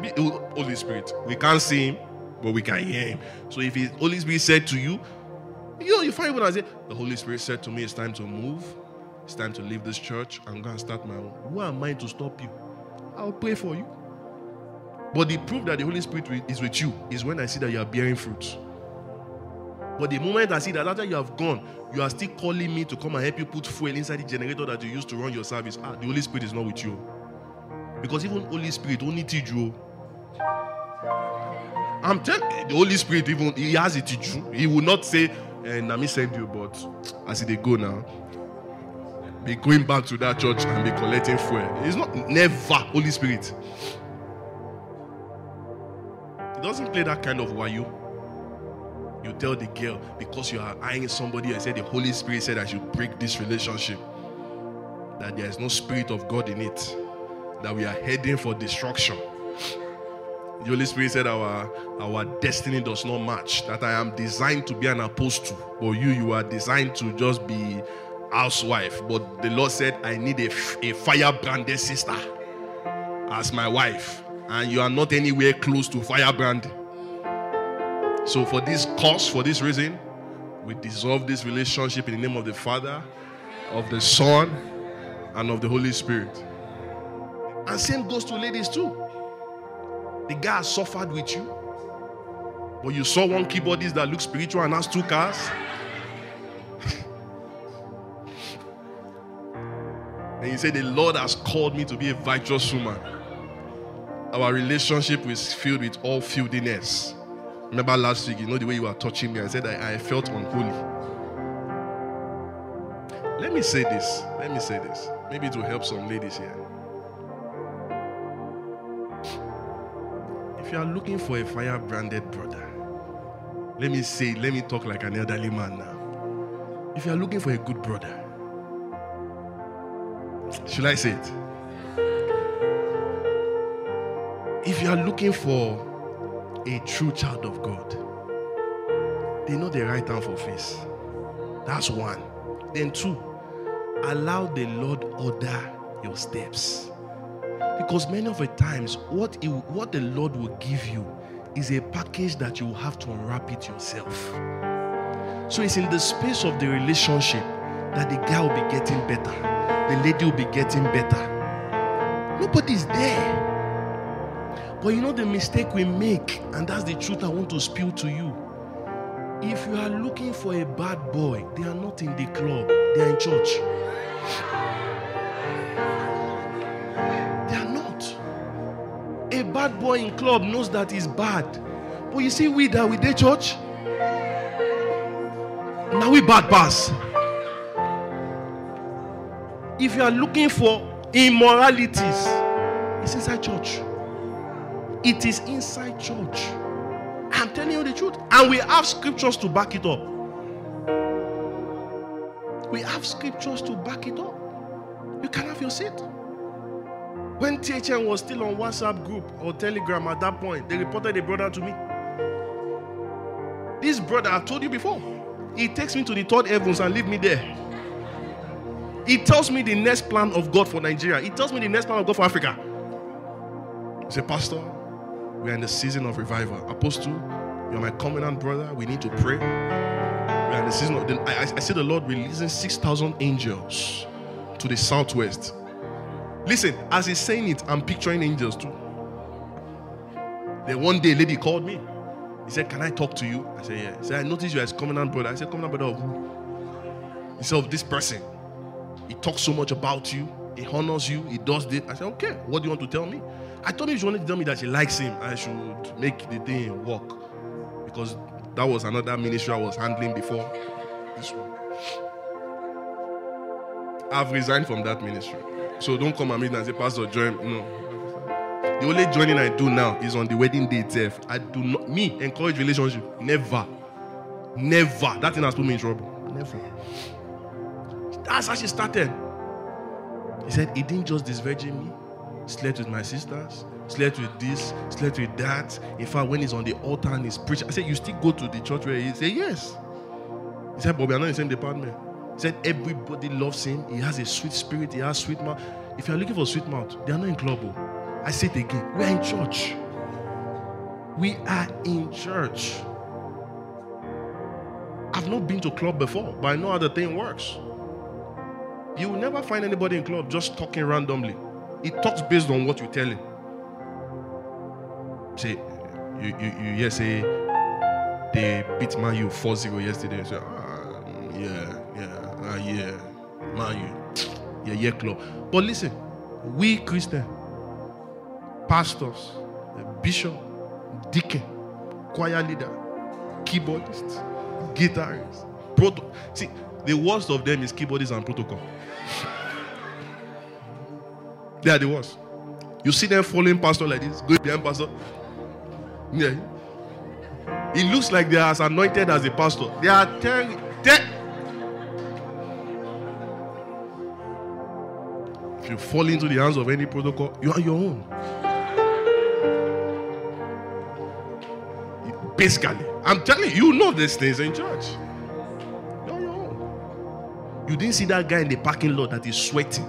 Holy Spirit. We can't see him, but we can hear him. So if the Holy Spirit said to you, you know, you find when I say, The Holy Spirit said to me, it's time to move, it's time to leave this church, I'm gonna start my own. Who am I to stop you? I'll pray for you. But the proof that the Holy Spirit is with you is when I see that you are bearing fruit. But the moment I see that after you have gone, you are still calling me to come and help you put fuel inside the generator that you used to run your service. Ah, the Holy Spirit is not with you. Because even Holy Spirit only teach you. I'm telling the Holy Spirit, even he has it teach you. He will not say, eh, Nami send you, but as they go now, be going back to that church and be collecting fuel. It's not never Holy Spirit. It doesn't play that kind of wayo. You tell the girl because you are eyeing somebody and say the Holy Spirit said I should break this relationship. That there is no spirit of God in it. That we are heading for destruction. The Holy Spirit said our our destiny does not match. That I am designed to be an apostle, but you you are designed to just be housewife. But the Lord said I need a, a firebranded sister as my wife, and you are not anywhere close to firebrand. So for this cause, for this reason, we dissolve this relationship in the name of the Father, of the Son, and of the Holy Spirit. And same goes to ladies too. The guy has suffered with you, but you saw one keyboardist that looks spiritual and has two cars. and you say, The Lord has called me to be a virtuous woman. Our relationship is filled with all filthiness. Remember last week, you know the way you were touching me, I said I, I felt unholy. Let me say this. Let me say this. Maybe it will help some ladies here. If you are looking for a fire branded brother, let me say, let me talk like an elderly man now. If you are looking for a good brother, should I say it? If you are looking for a true child of God, they know the right hand for face. That's one. Then two, allow the Lord order your steps. Because many of the times, what, it, what the Lord will give you is a package that you will have to unwrap it yourself. So it's in the space of the relationship that the guy will be getting better, the lady will be getting better. Nobody's there. But you know the mistake we make, and that's the truth I want to spill to you. If you are looking for a bad boy, they are not in the club, they are in church. Bad boy in club knows that he's bad. But you see, we that we the church. Now we bad pass. If you are looking for immoralities, it's inside church. It is inside church. I'm telling you the truth. And we have scriptures to back it up. We have scriptures to back it up. You can have your seat. When THN was still on WhatsApp group or Telegram at that point, they reported a brother to me. This brother, I've told you before, he takes me to the third heavens and leave me there. He tells me the next plan of God for Nigeria. He tells me the next plan of God for Africa. He said, Pastor, we are in the season of revival. Apostle, you're my covenant brother. We need to pray. We are in the season of. The, I, I see the Lord releasing 6,000 angels to the southwest. Listen, as he's saying it, I'm picturing angels too. Then one day, a lady called me. He said, Can I talk to you? I said, Yeah. He said, I noticed you as covenant brother. I said, Covenant brother of who? He said, Of this person. He talks so much about you. He honors you. He does this. I said, Okay, what do you want to tell me? I told him she wanted to tell me that she likes him. I should make the thing work. Because that was another ministry I was handling before this one. I've resigned from that ministry. So don't come at me and say, Pastor, join. No. The only joining I do now is on the wedding day itself. I do not, me, encourage relationship. Never. Never. That thing has put me in trouble. Never. That's how she started. He said, He didn't just disvirgin me, slept with my sisters, slept with this, slept with that. In fact, when he's on the altar and he's preaching, I said, You still go to the church where he said, Yes. He said, But we are not in the same department. Said, Everybody loves him. He has a sweet spirit, he has sweet mouth. If you are looking for a sweet mouth, they are not in club. oh. I say it again. We are in church. We are in church. I've not been to club before, but I know how the thing works. You will never find anybody in club just talking randomly. He talks based on what you tell him. Say, you, you, you yes, say they beat Man U 4-0 yesterday. You say, ah, yeah, ah, yeah, Man U, yeah, yeah, club. But listen, we Christian, pastors, bishop, deacon, choir leader, keyboardist, guitarist, proto. See, the worst of them is keyboardists and protocol. They are the worst. You see them following pastor like this, going behind pastor. Yeah. It looks like they are as anointed as a pastor. They are ten. You fall into the hands of any protocol, you are your own. Basically, I'm telling you, you know these things in church. You're your own. You didn't see that guy in the parking lot that is sweating,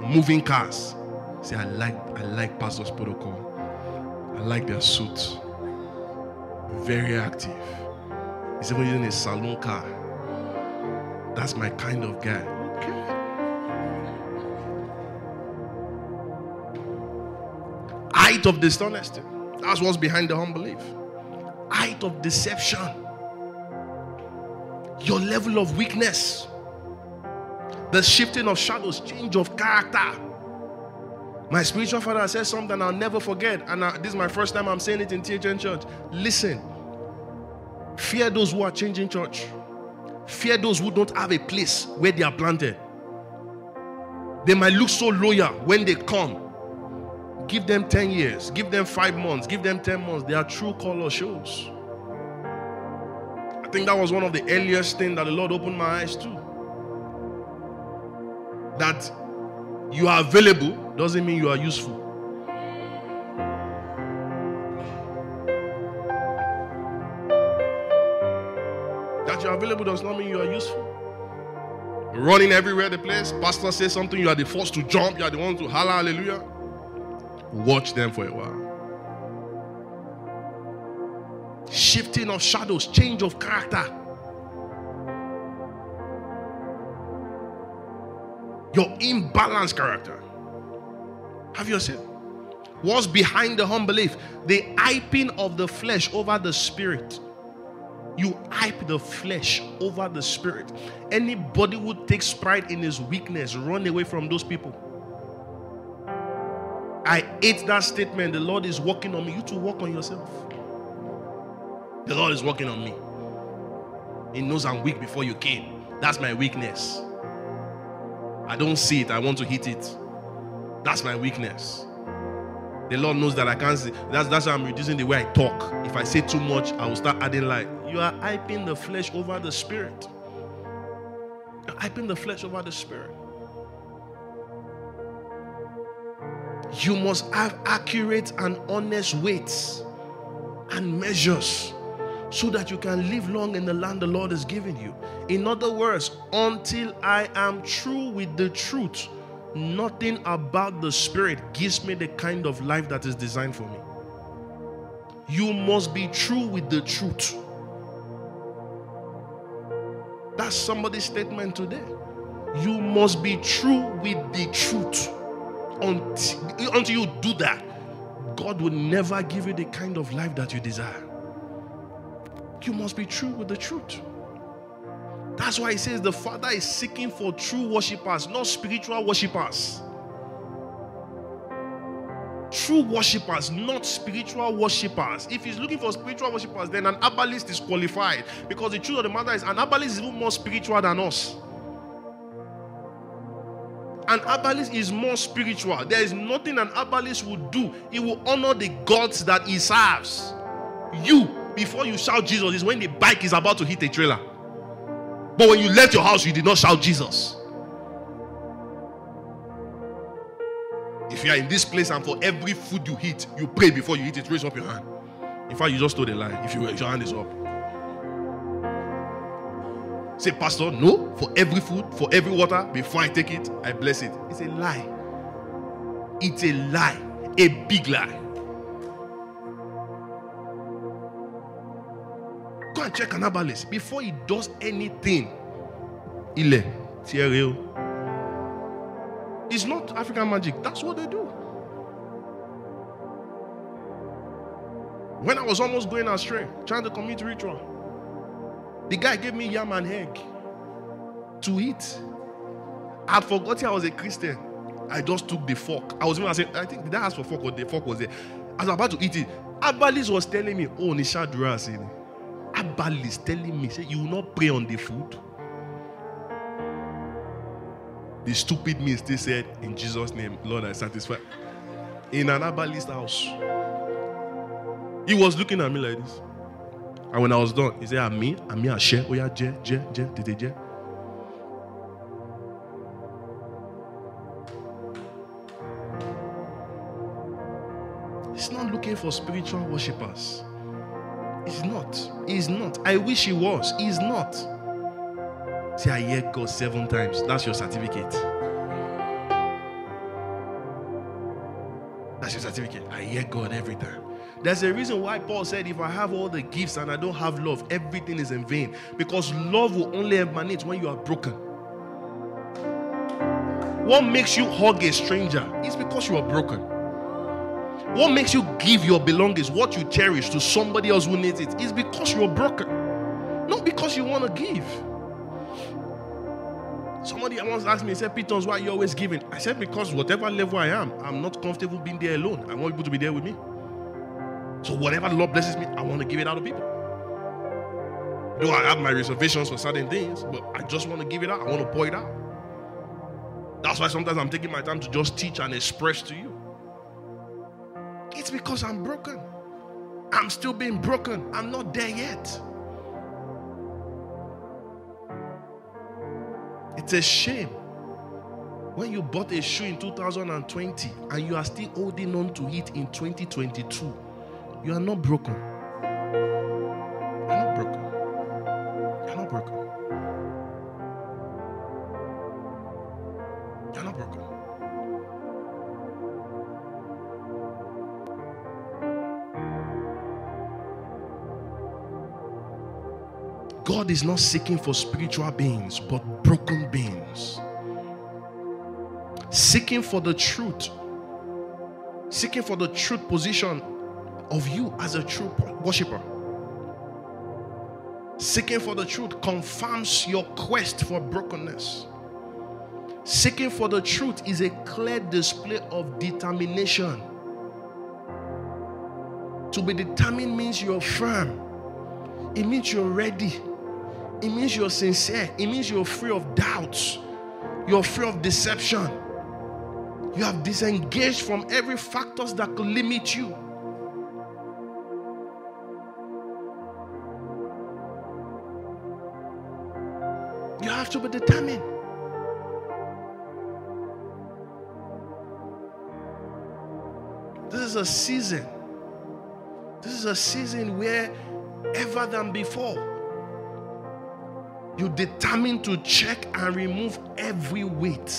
moving cars. Say, I like, I like pastor's protocol. I like their suits. Very active. He's even using a saloon car. That's my kind of guy. Height of dishonesty. That's what's behind the unbelief. Height of deception. Your level of weakness. The shifting of shadows, change of character. My spiritual father said something I'll never forget. And I, this is my first time I'm saying it in THN Church. Listen, fear those who are changing church, fear those who don't have a place where they are planted. They might look so loyal when they come. Give them 10 years, give them five months, give them 10 months. Their true color shows. I think that was one of the earliest things that the Lord opened my eyes to. That you are available doesn't mean you are useful. That you're available does not mean you are useful. Running everywhere the place, pastor says something, you are the first to jump, you are the one to holler hallelujah. Watch them for a while. Shifting of shadows, change of character. Your imbalanced character. Have you seen? What's behind the unbelief? The hyping of the flesh over the spirit. You hype the flesh over the spirit. Anybody who takes pride in his weakness, run away from those people. I hate that statement. The Lord is working on me. You to work on yourself. The Lord is working on me. He knows I'm weak before you came. That's my weakness. I don't see it. I want to hit it. That's my weakness. The Lord knows that I can't see. That's, that's why I'm reducing the way I talk. If I say too much, I will start adding light. You are hyping the flesh over the spirit. You're hyping the flesh over the spirit. You must have accurate and honest weights and measures so that you can live long in the land the Lord has given you. In other words, until I am true with the truth, nothing about the Spirit gives me the kind of life that is designed for me. You must be true with the truth. That's somebody's statement today. You must be true with the truth. Until, until you do that, God will never give you the kind of life that you desire. You must be true with the truth. That's why he says the Father is seeking for true worshippers, not spiritual worshippers. True worshippers, not spiritual worshippers. If he's looking for spiritual worshippers, then an herbalist is qualified. Because the truth of the matter is, an herbalist is even more spiritual than us. An herbalist is more spiritual. There is nothing an herbalist will do. He will honor the gods that he serves. You, before you shout Jesus, is when the bike is about to hit a trailer. But when you left your house, you did not shout Jesus. If you are in this place and for every food you eat, you pray before you eat it, raise up your hand. In fact, you just told a lie if, you, if your hand is up. Say, Pastor, no, for every food, for every water, before I take it, I bless it. It's a lie. It's a lie. A big lie. Go and check an herbalist before he does anything. Ile, Thierry. Oh. It's not African magic. That's what they do. When I was almost going astray, trying to commit ritual, the guy gave me yam and egg to eat. I forgot I was a Christian. I just took the fork. I was even saying, I think did I ask for fork or the fork was there? I was about to eat it. Abalis was telling me, oh, Nisha Dura Abalis telling me, say, you will not pray on the food. The stupid me still said, in Jesus' name, Lord, I satisfy. In an Abalist house. He was looking at me like this. And when I was done, he said, I'm me, I'm me, I share. Oh, yeah, Je, Je, Je, Did Je. He's not looking for spiritual worshippers. He's not. He's not. I wish he was. He's not. Say, I hear God seven times. That's your certificate. That's your certificate. I hear God every time. There's a reason why Paul said, if I have all the gifts and I don't have love, everything is in vain. Because love will only emanate when you are broken. What makes you hug a stranger is because you are broken. What makes you give your belongings, what you cherish to somebody else who needs it, is because you're broken. Not because you want to give. Somebody once asked me, he said, Peters, why are you always giving? I said, because whatever level I am, I'm not comfortable being there alone. I want people to be there with me. So whatever the Lord blesses me, I want to give it out to people. Though I have my reservations for certain things, but I just want to give it out. I want to pour it out. That's why sometimes I'm taking my time to just teach and express to you. It's because I'm broken. I'm still being broken. I'm not there yet. It's a shame when you bought a shoe in 2020 and you are still holding on to it in 2022. You are not broken. You're not broken. You're not broken. You're not broken. God is not seeking for spiritual beings, but broken beings. Seeking for the truth. Seeking for the truth position of you as a true worshiper. Seeking for the truth confirms your quest for brokenness. Seeking for the truth is a clear display of determination. To be determined means you're firm, it means you're ready, it means you're sincere, it means you're free of doubts, you're free of deception. You have disengaged from every factors that could limit you. You have to be determined. This is a season. This is a season where ever than before you determine to check and remove every weight.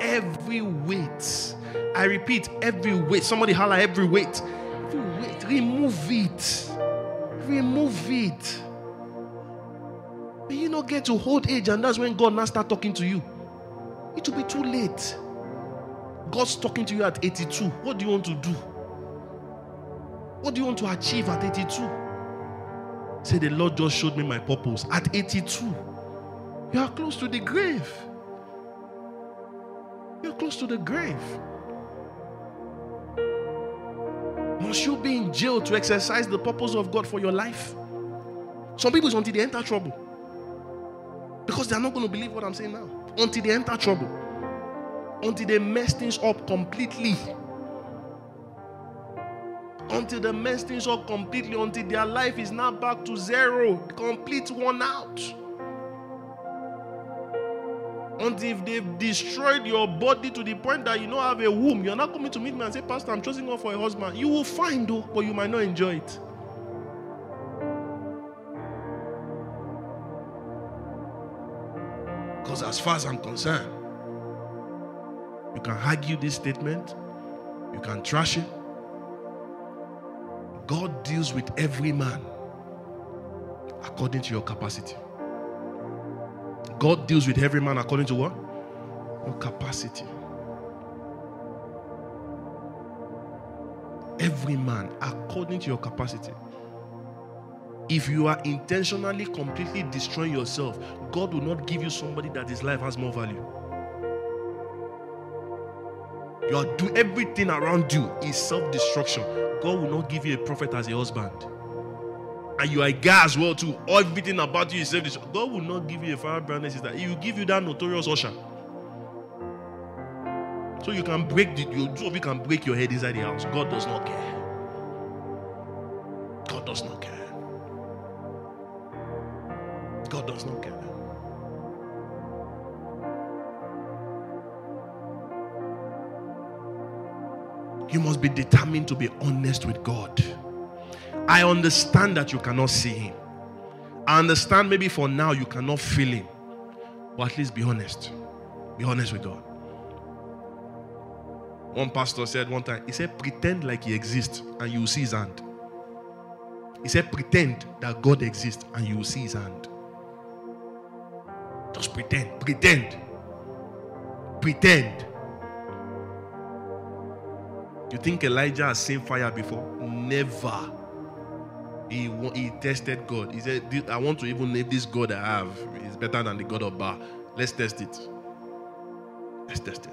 Every weight. I repeat, every weight. Somebody holler every weight. Every weight. Remove it. Remove it. May you not get to old age and that's when God now start talking to you. It will be too late. God's talking to you at 82. What do you want to do? What do you want to achieve at 82? Say, the Lord just showed me my purpose. At 82, you are close to the grave. You're close to the grave. Must you be in jail to exercise the purpose of God for your life? Some people, until they enter trouble. Because they're not going to believe what I'm saying now. Until they enter trouble. Until they mess things up completely. Until they mess things up completely. Until their life is now back to zero. Complete one out. Until if they've destroyed your body to the point that you don't have a womb, you're not coming to meet me and say, Pastor, I'm choosing God for a husband. You will find though, but you might not enjoy it. Because as far as I'm concerned, you can argue this statement, you can trash it. God deals with every man according to your capacity. God deals with every man according to what? Your capacity. Every man according to your capacity. If you are intentionally completely destroying yourself, God will not give you somebody that his life has more value. You are doing everything around you is self-destruction. God will not give you a prophet as a husband. And you are a guy as well too. Everything about you is self-destruction. God will not give you a fire brand sister. He will give you that notorious usher. So you can break the you of you can break your head inside the house. God does not care. God does not care. God does not care. You must be determined to be honest with God. I understand that you cannot see Him. I understand maybe for now you cannot feel Him. But at least be honest. Be honest with God. One pastor said one time, he said, pretend like He exists and you will see His hand. He said, pretend that God exists and you will see His hand. Just pretend. Pretend. Pretend. You think Elijah has seen fire before? Never. He, he tested God. He said, I want to even name this God I have. It's better than the God of Baal. Let's test it. Let's test it.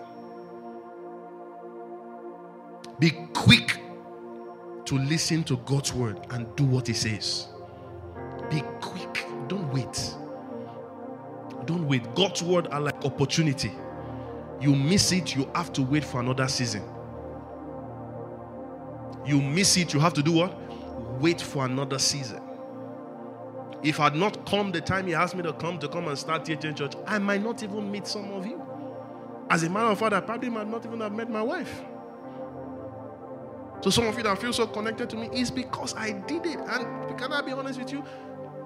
Be quick to listen to God's word and do what He says. Be quick. Don't wait. Don't wait. God's word are like opportunity. You miss it, you have to wait for another season. You miss it, you have to do what? Wait for another season. If I had not come the time he asked me to come to come and start teaching church, I might not even meet some of you. As a matter of fact, I probably might not even have met my wife. So some of you that feel so connected to me is because I did it. And can I be honest with you?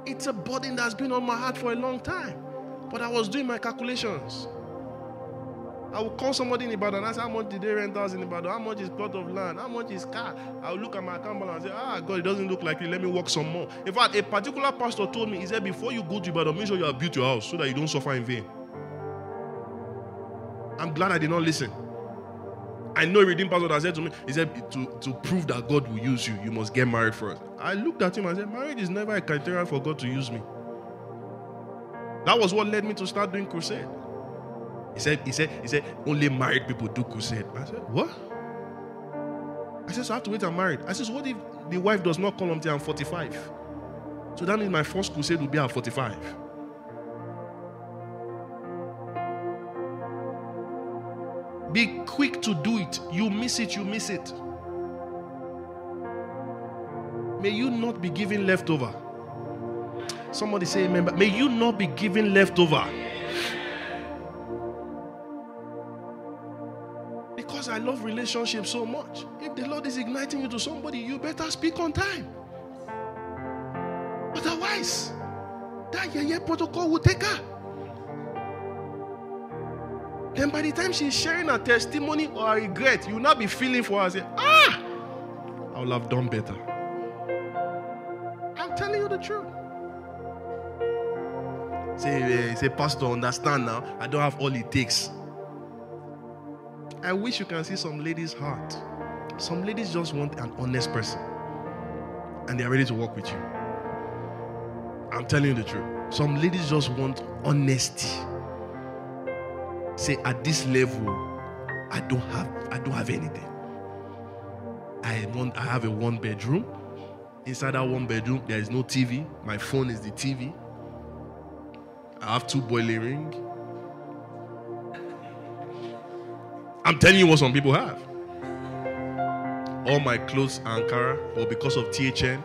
It's a burden that's been on my heart for a long time. But I was doing my calculations. I will call somebody in Ibadan and ask how much did they rent house in Ibadan? How much is plot of land? How much is car? I will look at my account balance and say, ah, God, it doesn't look like it. Let me work some more. In fact, a particular pastor told me, he said, before you go to Ibadan, make sure you have built your house so that you don't suffer in vain. I'm glad I did not listen. I know a redeemed pastor that said to me, he said, to, to prove that God will use you, you must get married first. I looked at him and said, marriage is never a criteria for God to use me. That was what led me to start doing crusade. He said, he said, he said, only married people do crusade. I said, what? I said, so I have to wait I'm married. I said, so what if the wife does not come until I'm 45? So that means my first crusade will be at 45. Be quick to do it. You miss it, you miss it. May you not be giving leftover. Somebody say amen. But may you not be giving leftover. Because I love relationships so much. If the Lord is igniting you to somebody, you better speak on time. Otherwise, that yeah, protocol will take her. Then by the time she's sharing her testimony or her regret, you'll not be feeling for her. Say, ah, I would have done better. I'm telling you the truth. Say, uh, say, Pastor, understand now. I don't have all it takes. I wish you can see some ladies' heart. Some ladies just want an honest person, and they are ready to work with you. I'm telling you the truth. Some ladies just want honesty. Say, at this level, I don't have, I don't have anything. I want, I have a one bedroom. Inside that one bedroom, there is no TV. My phone is the TV. I have two boiling ring. I'm telling you what some people have. All my clothes Ankara, but because of THN,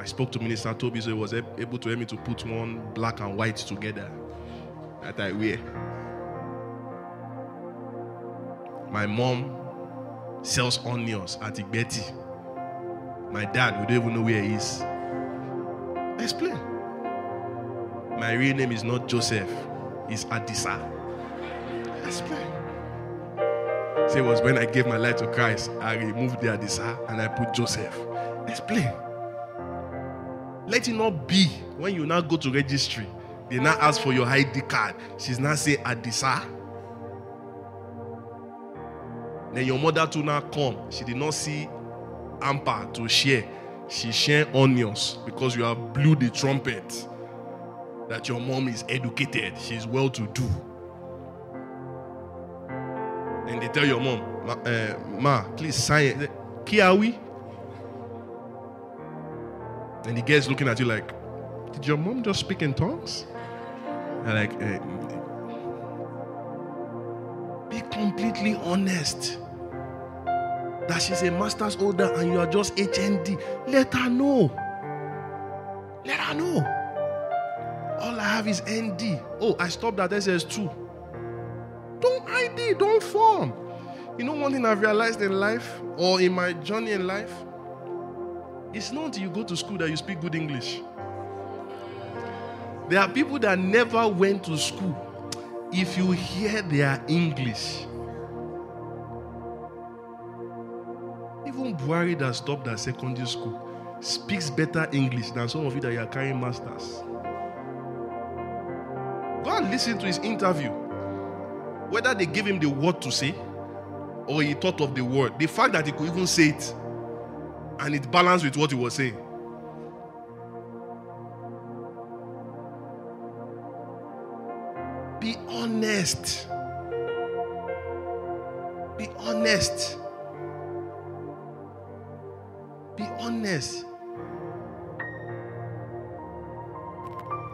I spoke to Minister Toby, so he was able to help me to put one black and white together that I wear. My mom sells onions at Igbeti. My dad, we don't even know where he is. Explain. My real name is not Joseph, it's Adisa. Explain. Say it was when I gave my life to Christ, I removed the Adisa and I put Joseph. Explain. Let it not be when you now go to registry, they now ask for your ID card. She's now say Adisa. Then your mother to now come. She did not see Ampa to share. She share onions because you have blew the trumpet that your mom is educated, she's well to do. And they tell your mom, Ma, uh, ma please sign it. Kiawi. And the guy's looking at you like, did your mom just speak in tongues? And like, uh, be completely honest that she's a master's holder and you are just HND. Let her know. Let her know. Have is ND. Oh, I stopped at SS2. Don't ID, don't form. You know one thing I've realized in life or in my journey in life? It's not until you go to school that you speak good English. There are people that never went to school. If you hear their English, even Buhari that stopped at secondary school speaks better English than some of you that you are carrying masters. Go and listen to his interview. Whether they gave him the word to say or he thought of the word, the fact that he could even say it and it balanced with what he was saying. Be honest. Be honest. Be honest.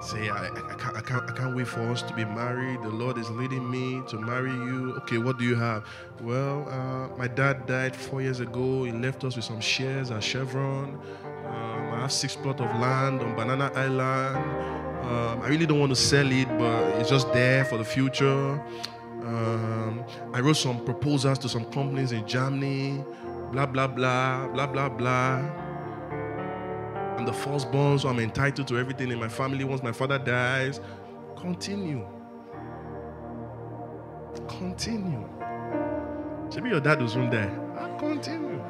Say, I, I, can't, I, can't, I can't wait for us to be married. The Lord is leading me to marry you. Okay, what do you have? Well, uh, my dad died four years ago. He left us with some shares at Chevron. Um, I have six plots of land on Banana Island. Um, I really don't want to sell it, but it's just there for the future. Um, I wrote some proposals to some companies in Germany. Blah, blah, blah, blah, blah, blah. I'm the firstborn, so I'm entitled to everything in my family once my father dies. Continue. Continue. Maybe your dad was soon die. Ah, continue.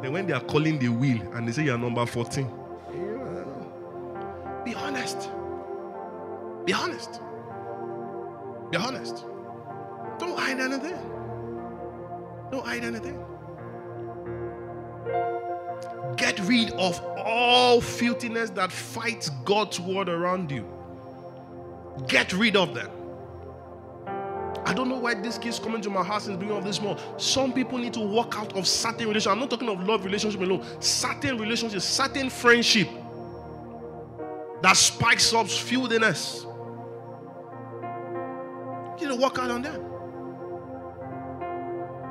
Then when they are calling the wheel and they say you're number 14, be honest. Be honest. Be honest. Don't hide anything. Don't hide anything. Get rid of all filthiness that fights God's word around you. Get rid of them. I don't know why this keeps coming to my heart since beginning of this month. Some people need to walk out of certain relationships. I'm not talking of love relationship alone. Certain relationships, certain friendship that spikes up filthiness. You need to walk out on them.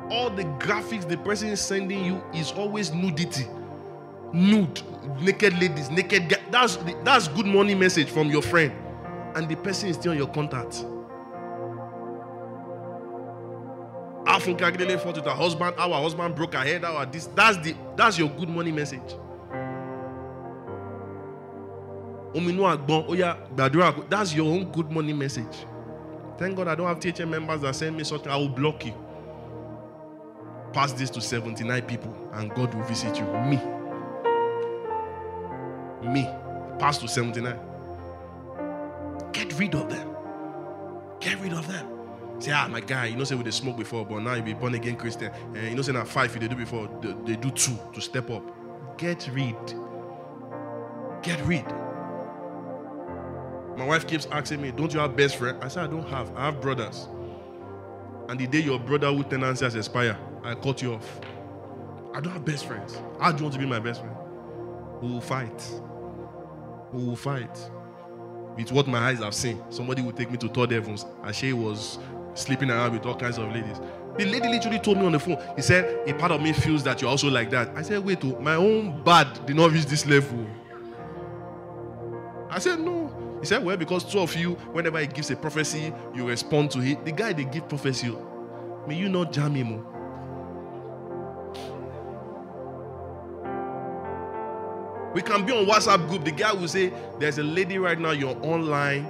All the graphics the person is sending you is always nudity nude, naked ladies, naked guys. That's that's good money message from your friend, and the person is still on your contact. Afun Kagidele fought with her husband. Our husband broke her head. Our this. That's the that's your good money message. That's your own good money message. Thank God I don't have THN members that send me something. I will block you. Pass this to 79 people and God will visit you. Me me, past to 79. Get rid of them. Get rid of them. Say, ah, my guy, you know, say we they smoke before, but now you be born again Christian. And eh, you know, say now five you they do before, they, they do two to step up. Get rid. Get rid. My wife keeps asking me, don't you have best friend? I said, I don't have. I have brothers. And the day your brotherhood tenancy has expired, I cut you off. I don't have best friends. How do you want to be my best friend? We will fight we will fight. With what my eyes have seen, somebody will take me to third heavens. And she was sleeping around with all kinds of ladies. The lady literally told me on the phone, he said, A part of me feels that you're also like that. I said, Wait, oh, my own bad did not reach this level. I said, No. He said, Well, because two of you, whenever he gives a prophecy, you respond to it. The guy they give prophecy, may you not jam him. Oh. We can be on WhatsApp group. The guy will say, There's a lady right now, you're online.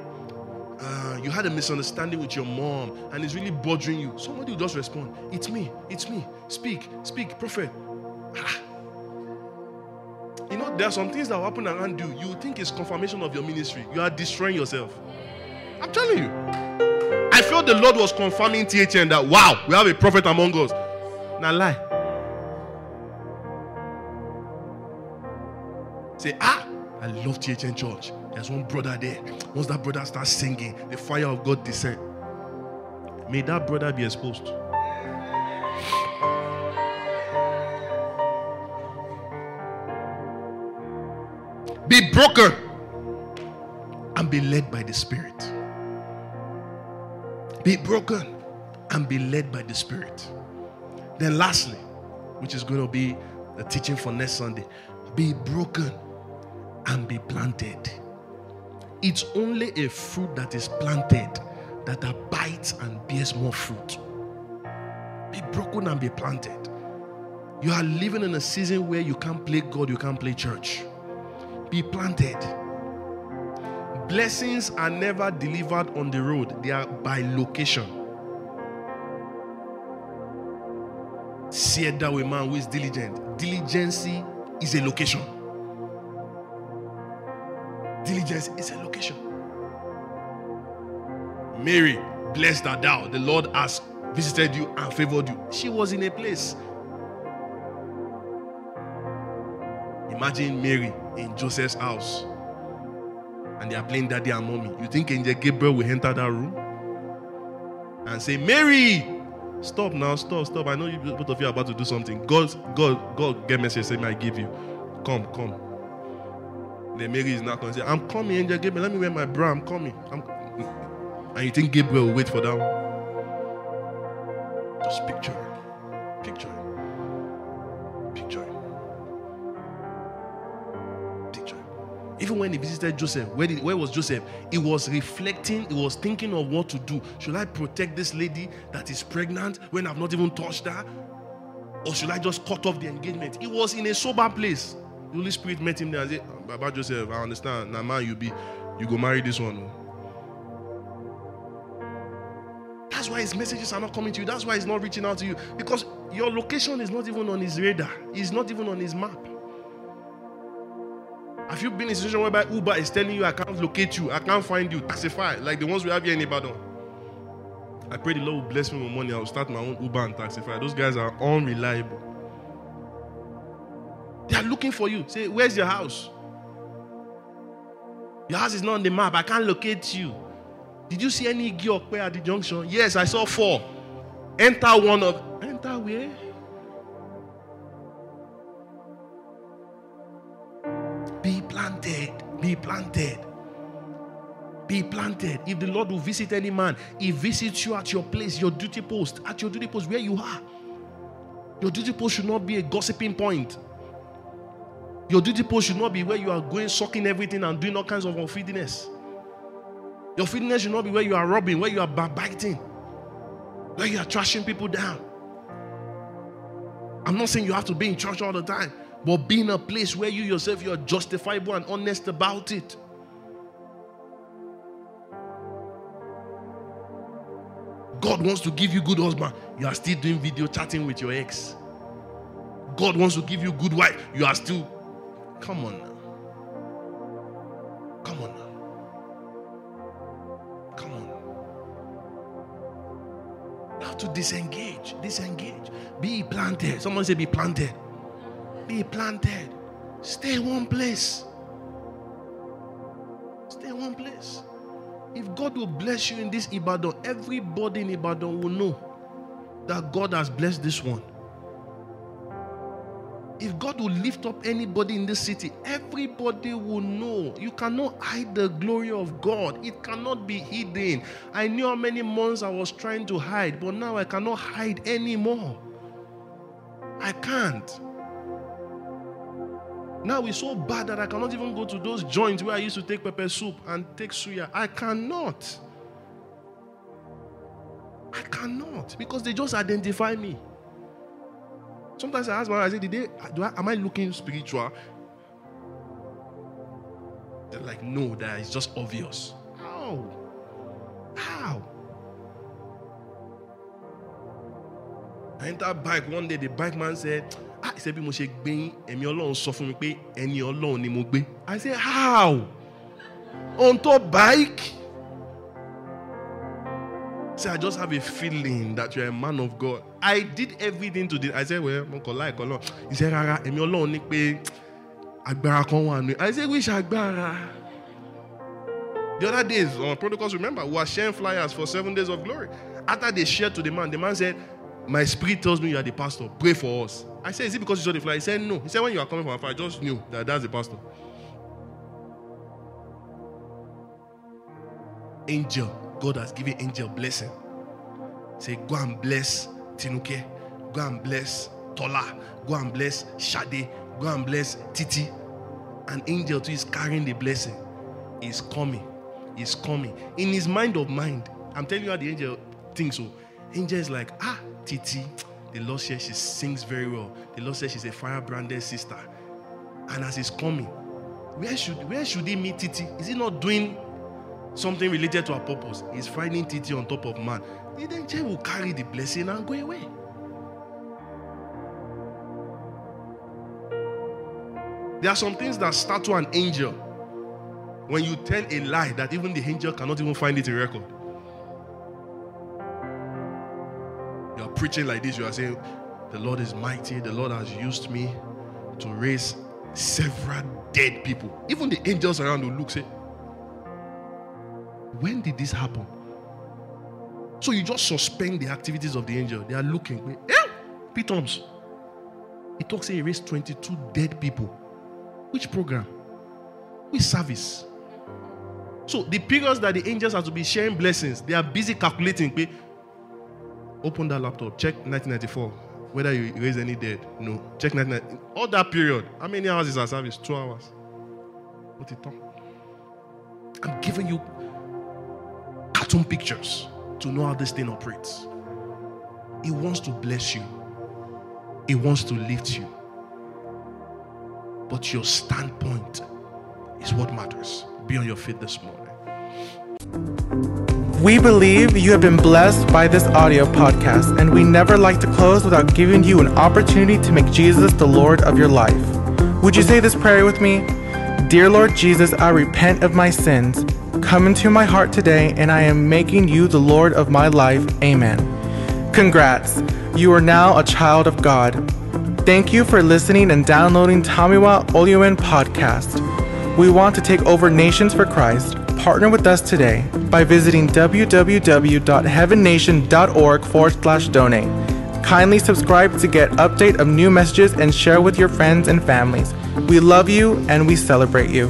Uh, you had a misunderstanding with your mom and it's really bothering you. Somebody will just respond, It's me, it's me. Speak, speak, prophet. Ah. You know, there are some things that happen around you. You think it's confirmation of your ministry. You are destroying yourself. I'm telling you. I felt the Lord was confirming THN that, wow, we have a prophet among us. Now lie. Say, ah, I love THN Church. There's one brother there. Once that brother starts singing, the fire of God descend. May that brother be exposed. Be broken and be led by the Spirit. Be broken and be led by the Spirit. Then, lastly, which is going to be the teaching for next Sunday, be broken and be planted. It's only a fruit that is planted that abides and bears more fruit. Be broken and be planted. You are living in a season where you can't play God, you can't play church. Be planted. Blessings are never delivered on the road, they are by location. See that way, man who is diligent. Diligency is a location. Diligence is a location. Mary, blessed art thou. The Lord has visited you and favored you. She was in a place. Imagine Mary in Joseph's house and they are playing daddy and mommy. You think Angel Gabriel will enter that room and say, Mary, stop now, stop, stop. I know you both of you are about to do something. God, God, God, get message, say, I give you. Come, come. Then Mary is not going to say, I'm coming, Angel Gabriel. Let me wear my bra. I'm coming. I'm... And you think Gabriel will wait for that one? Just picture it. Picture it. Picture it. Picture. Even when he visited Joseph, where, did, where was Joseph? He was reflecting, he was thinking of what to do. Should I protect this lady that is pregnant when I've not even touched her? Or should I just cut off the engagement? He was in a sober place. Holy Spirit met him there and said, Baba Joseph, I understand. Now, man, you be, you go marry this one. Oh. That's why his messages are not coming to you. That's why he's not reaching out to you. Because your location is not even on his radar. It's not even on his map. Have you been in a situation whereby Uber is telling you, I can't locate you, I can't find you, taxify, like the ones we have here in Ibadan? I pray the Lord will bless me with money. I'll start my own Uber and taxify. Those guys are unreliable. They are looking for you. Say, where's your house? Your house is not on the map. I can't locate you. Did you see any Giokpe at the junction? Yes, I saw four. Enter one of enter where? Be planted. Be planted. Be planted. If the Lord will visit any man, He visits you at your place, your duty post, at your duty post where you are. Your duty post should not be a gossiping point. Your duty post should not be where you are going, sucking everything and doing all kinds of unfeediness. Your feediness should not be where you are robbing, where you are backbiting, where you are trashing people down. I'm not saying you have to be in church all the time, but be in a place where you yourself you are justifiable and honest about it. God wants to give you good husband. You are still doing video chatting with your ex. God wants to give you good wife. You are still. Come on now. Come on now. Come on. Have to disengage. Disengage. Be planted. Someone say, be planted. Be planted. Stay in one place. Stay in one place. If God will bless you in this Ibadan, everybody in Ibadan will know that God has blessed this one. If God will lift up anybody in this city, everybody will know. You cannot hide the glory of God, it cannot be hidden. I knew how many months I was trying to hide, but now I cannot hide anymore. I can't. Now it's so bad that I cannot even go to those joints where I used to take pepper soup and take suya. I cannot. I cannot because they just identify me. Sometimes I ask my I say, Did they, do I, am I looking spiritual? They're like, no, that is just obvious. How? How? I entered bike one day, the bike man said, ah, ṣe bí mo ṣe gbé yín, ẹ̀mí Ọlọ́run sọ fún mi pé. I said, how? On top bike? See, I just have a feeling that you're a man of God. I did everything to the. I said, well, mo kàn láìkọ́. He said, rárá, ẹ̀mí Ọlọ́run ní pé agbára kan wà nù. I said, which agbára? The other days on protocols, remember, we were sharing flyers for seven days of glory. After they shared to the man, the man said, My spirit tells me you are the pastor. Pray for us. I said, Is it because you saw the flyer? He said, No. He said, When you are coming from afar, I just knew that that's the pastor. Angel, God has given angel blessing. Say, Go and bless Tinuke. Go and bless Tola. Go and bless Shade. Go and bless Titi. An angel too is carrying the blessing. He's coming. He's coming. In his mind of mind, I'm telling you how the angel thinks so. Angel is like, ah, Titi, the Lord says she sings very well. The Lord says she's a fire-branded sister. And as he's coming, where should where should he meet Titi? Is he not doing something related to her purpose? He's finding Titi on top of man. The angel will carry the blessing and go away. There are some things that start to an angel when you tell a lie that even the angel cannot even find it in record. You are preaching like this, you are saying, The Lord is mighty, the Lord has used me to raise several dead people. Even the angels around will look, say, When did this happen? So you just suspend the activities of the angel. They are looking. Eh? Pitons. He talks, he raised 22 dead people. Which program? Which service? So the periods that the angels have to be sharing blessings, they are busy calculating. Open that laptop, check 1994. Whether you raise any dead. No. Check 1990. All that period. How many hours is our service? Two hours. What it? I'm giving you cartoon pictures to know how this thing operates. He wants to bless you. He wants to lift you. But your standpoint is what matters. Be on your feet this morning. We believe you have been blessed by this audio podcast, and we never like to close without giving you an opportunity to make Jesus the Lord of your life. Would you say this prayer with me? Dear Lord Jesus, I repent of my sins. Come into my heart today, and I am making you the Lord of my life. Amen. Congrats. You are now a child of God. Thank you for listening and downloading Tamiwa Oluen podcast. We want to take over nations for Christ. Partner with us today by visiting www.heavennation.org forward slash donate. Kindly subscribe to get update of new messages and share with your friends and families. We love you and we celebrate you.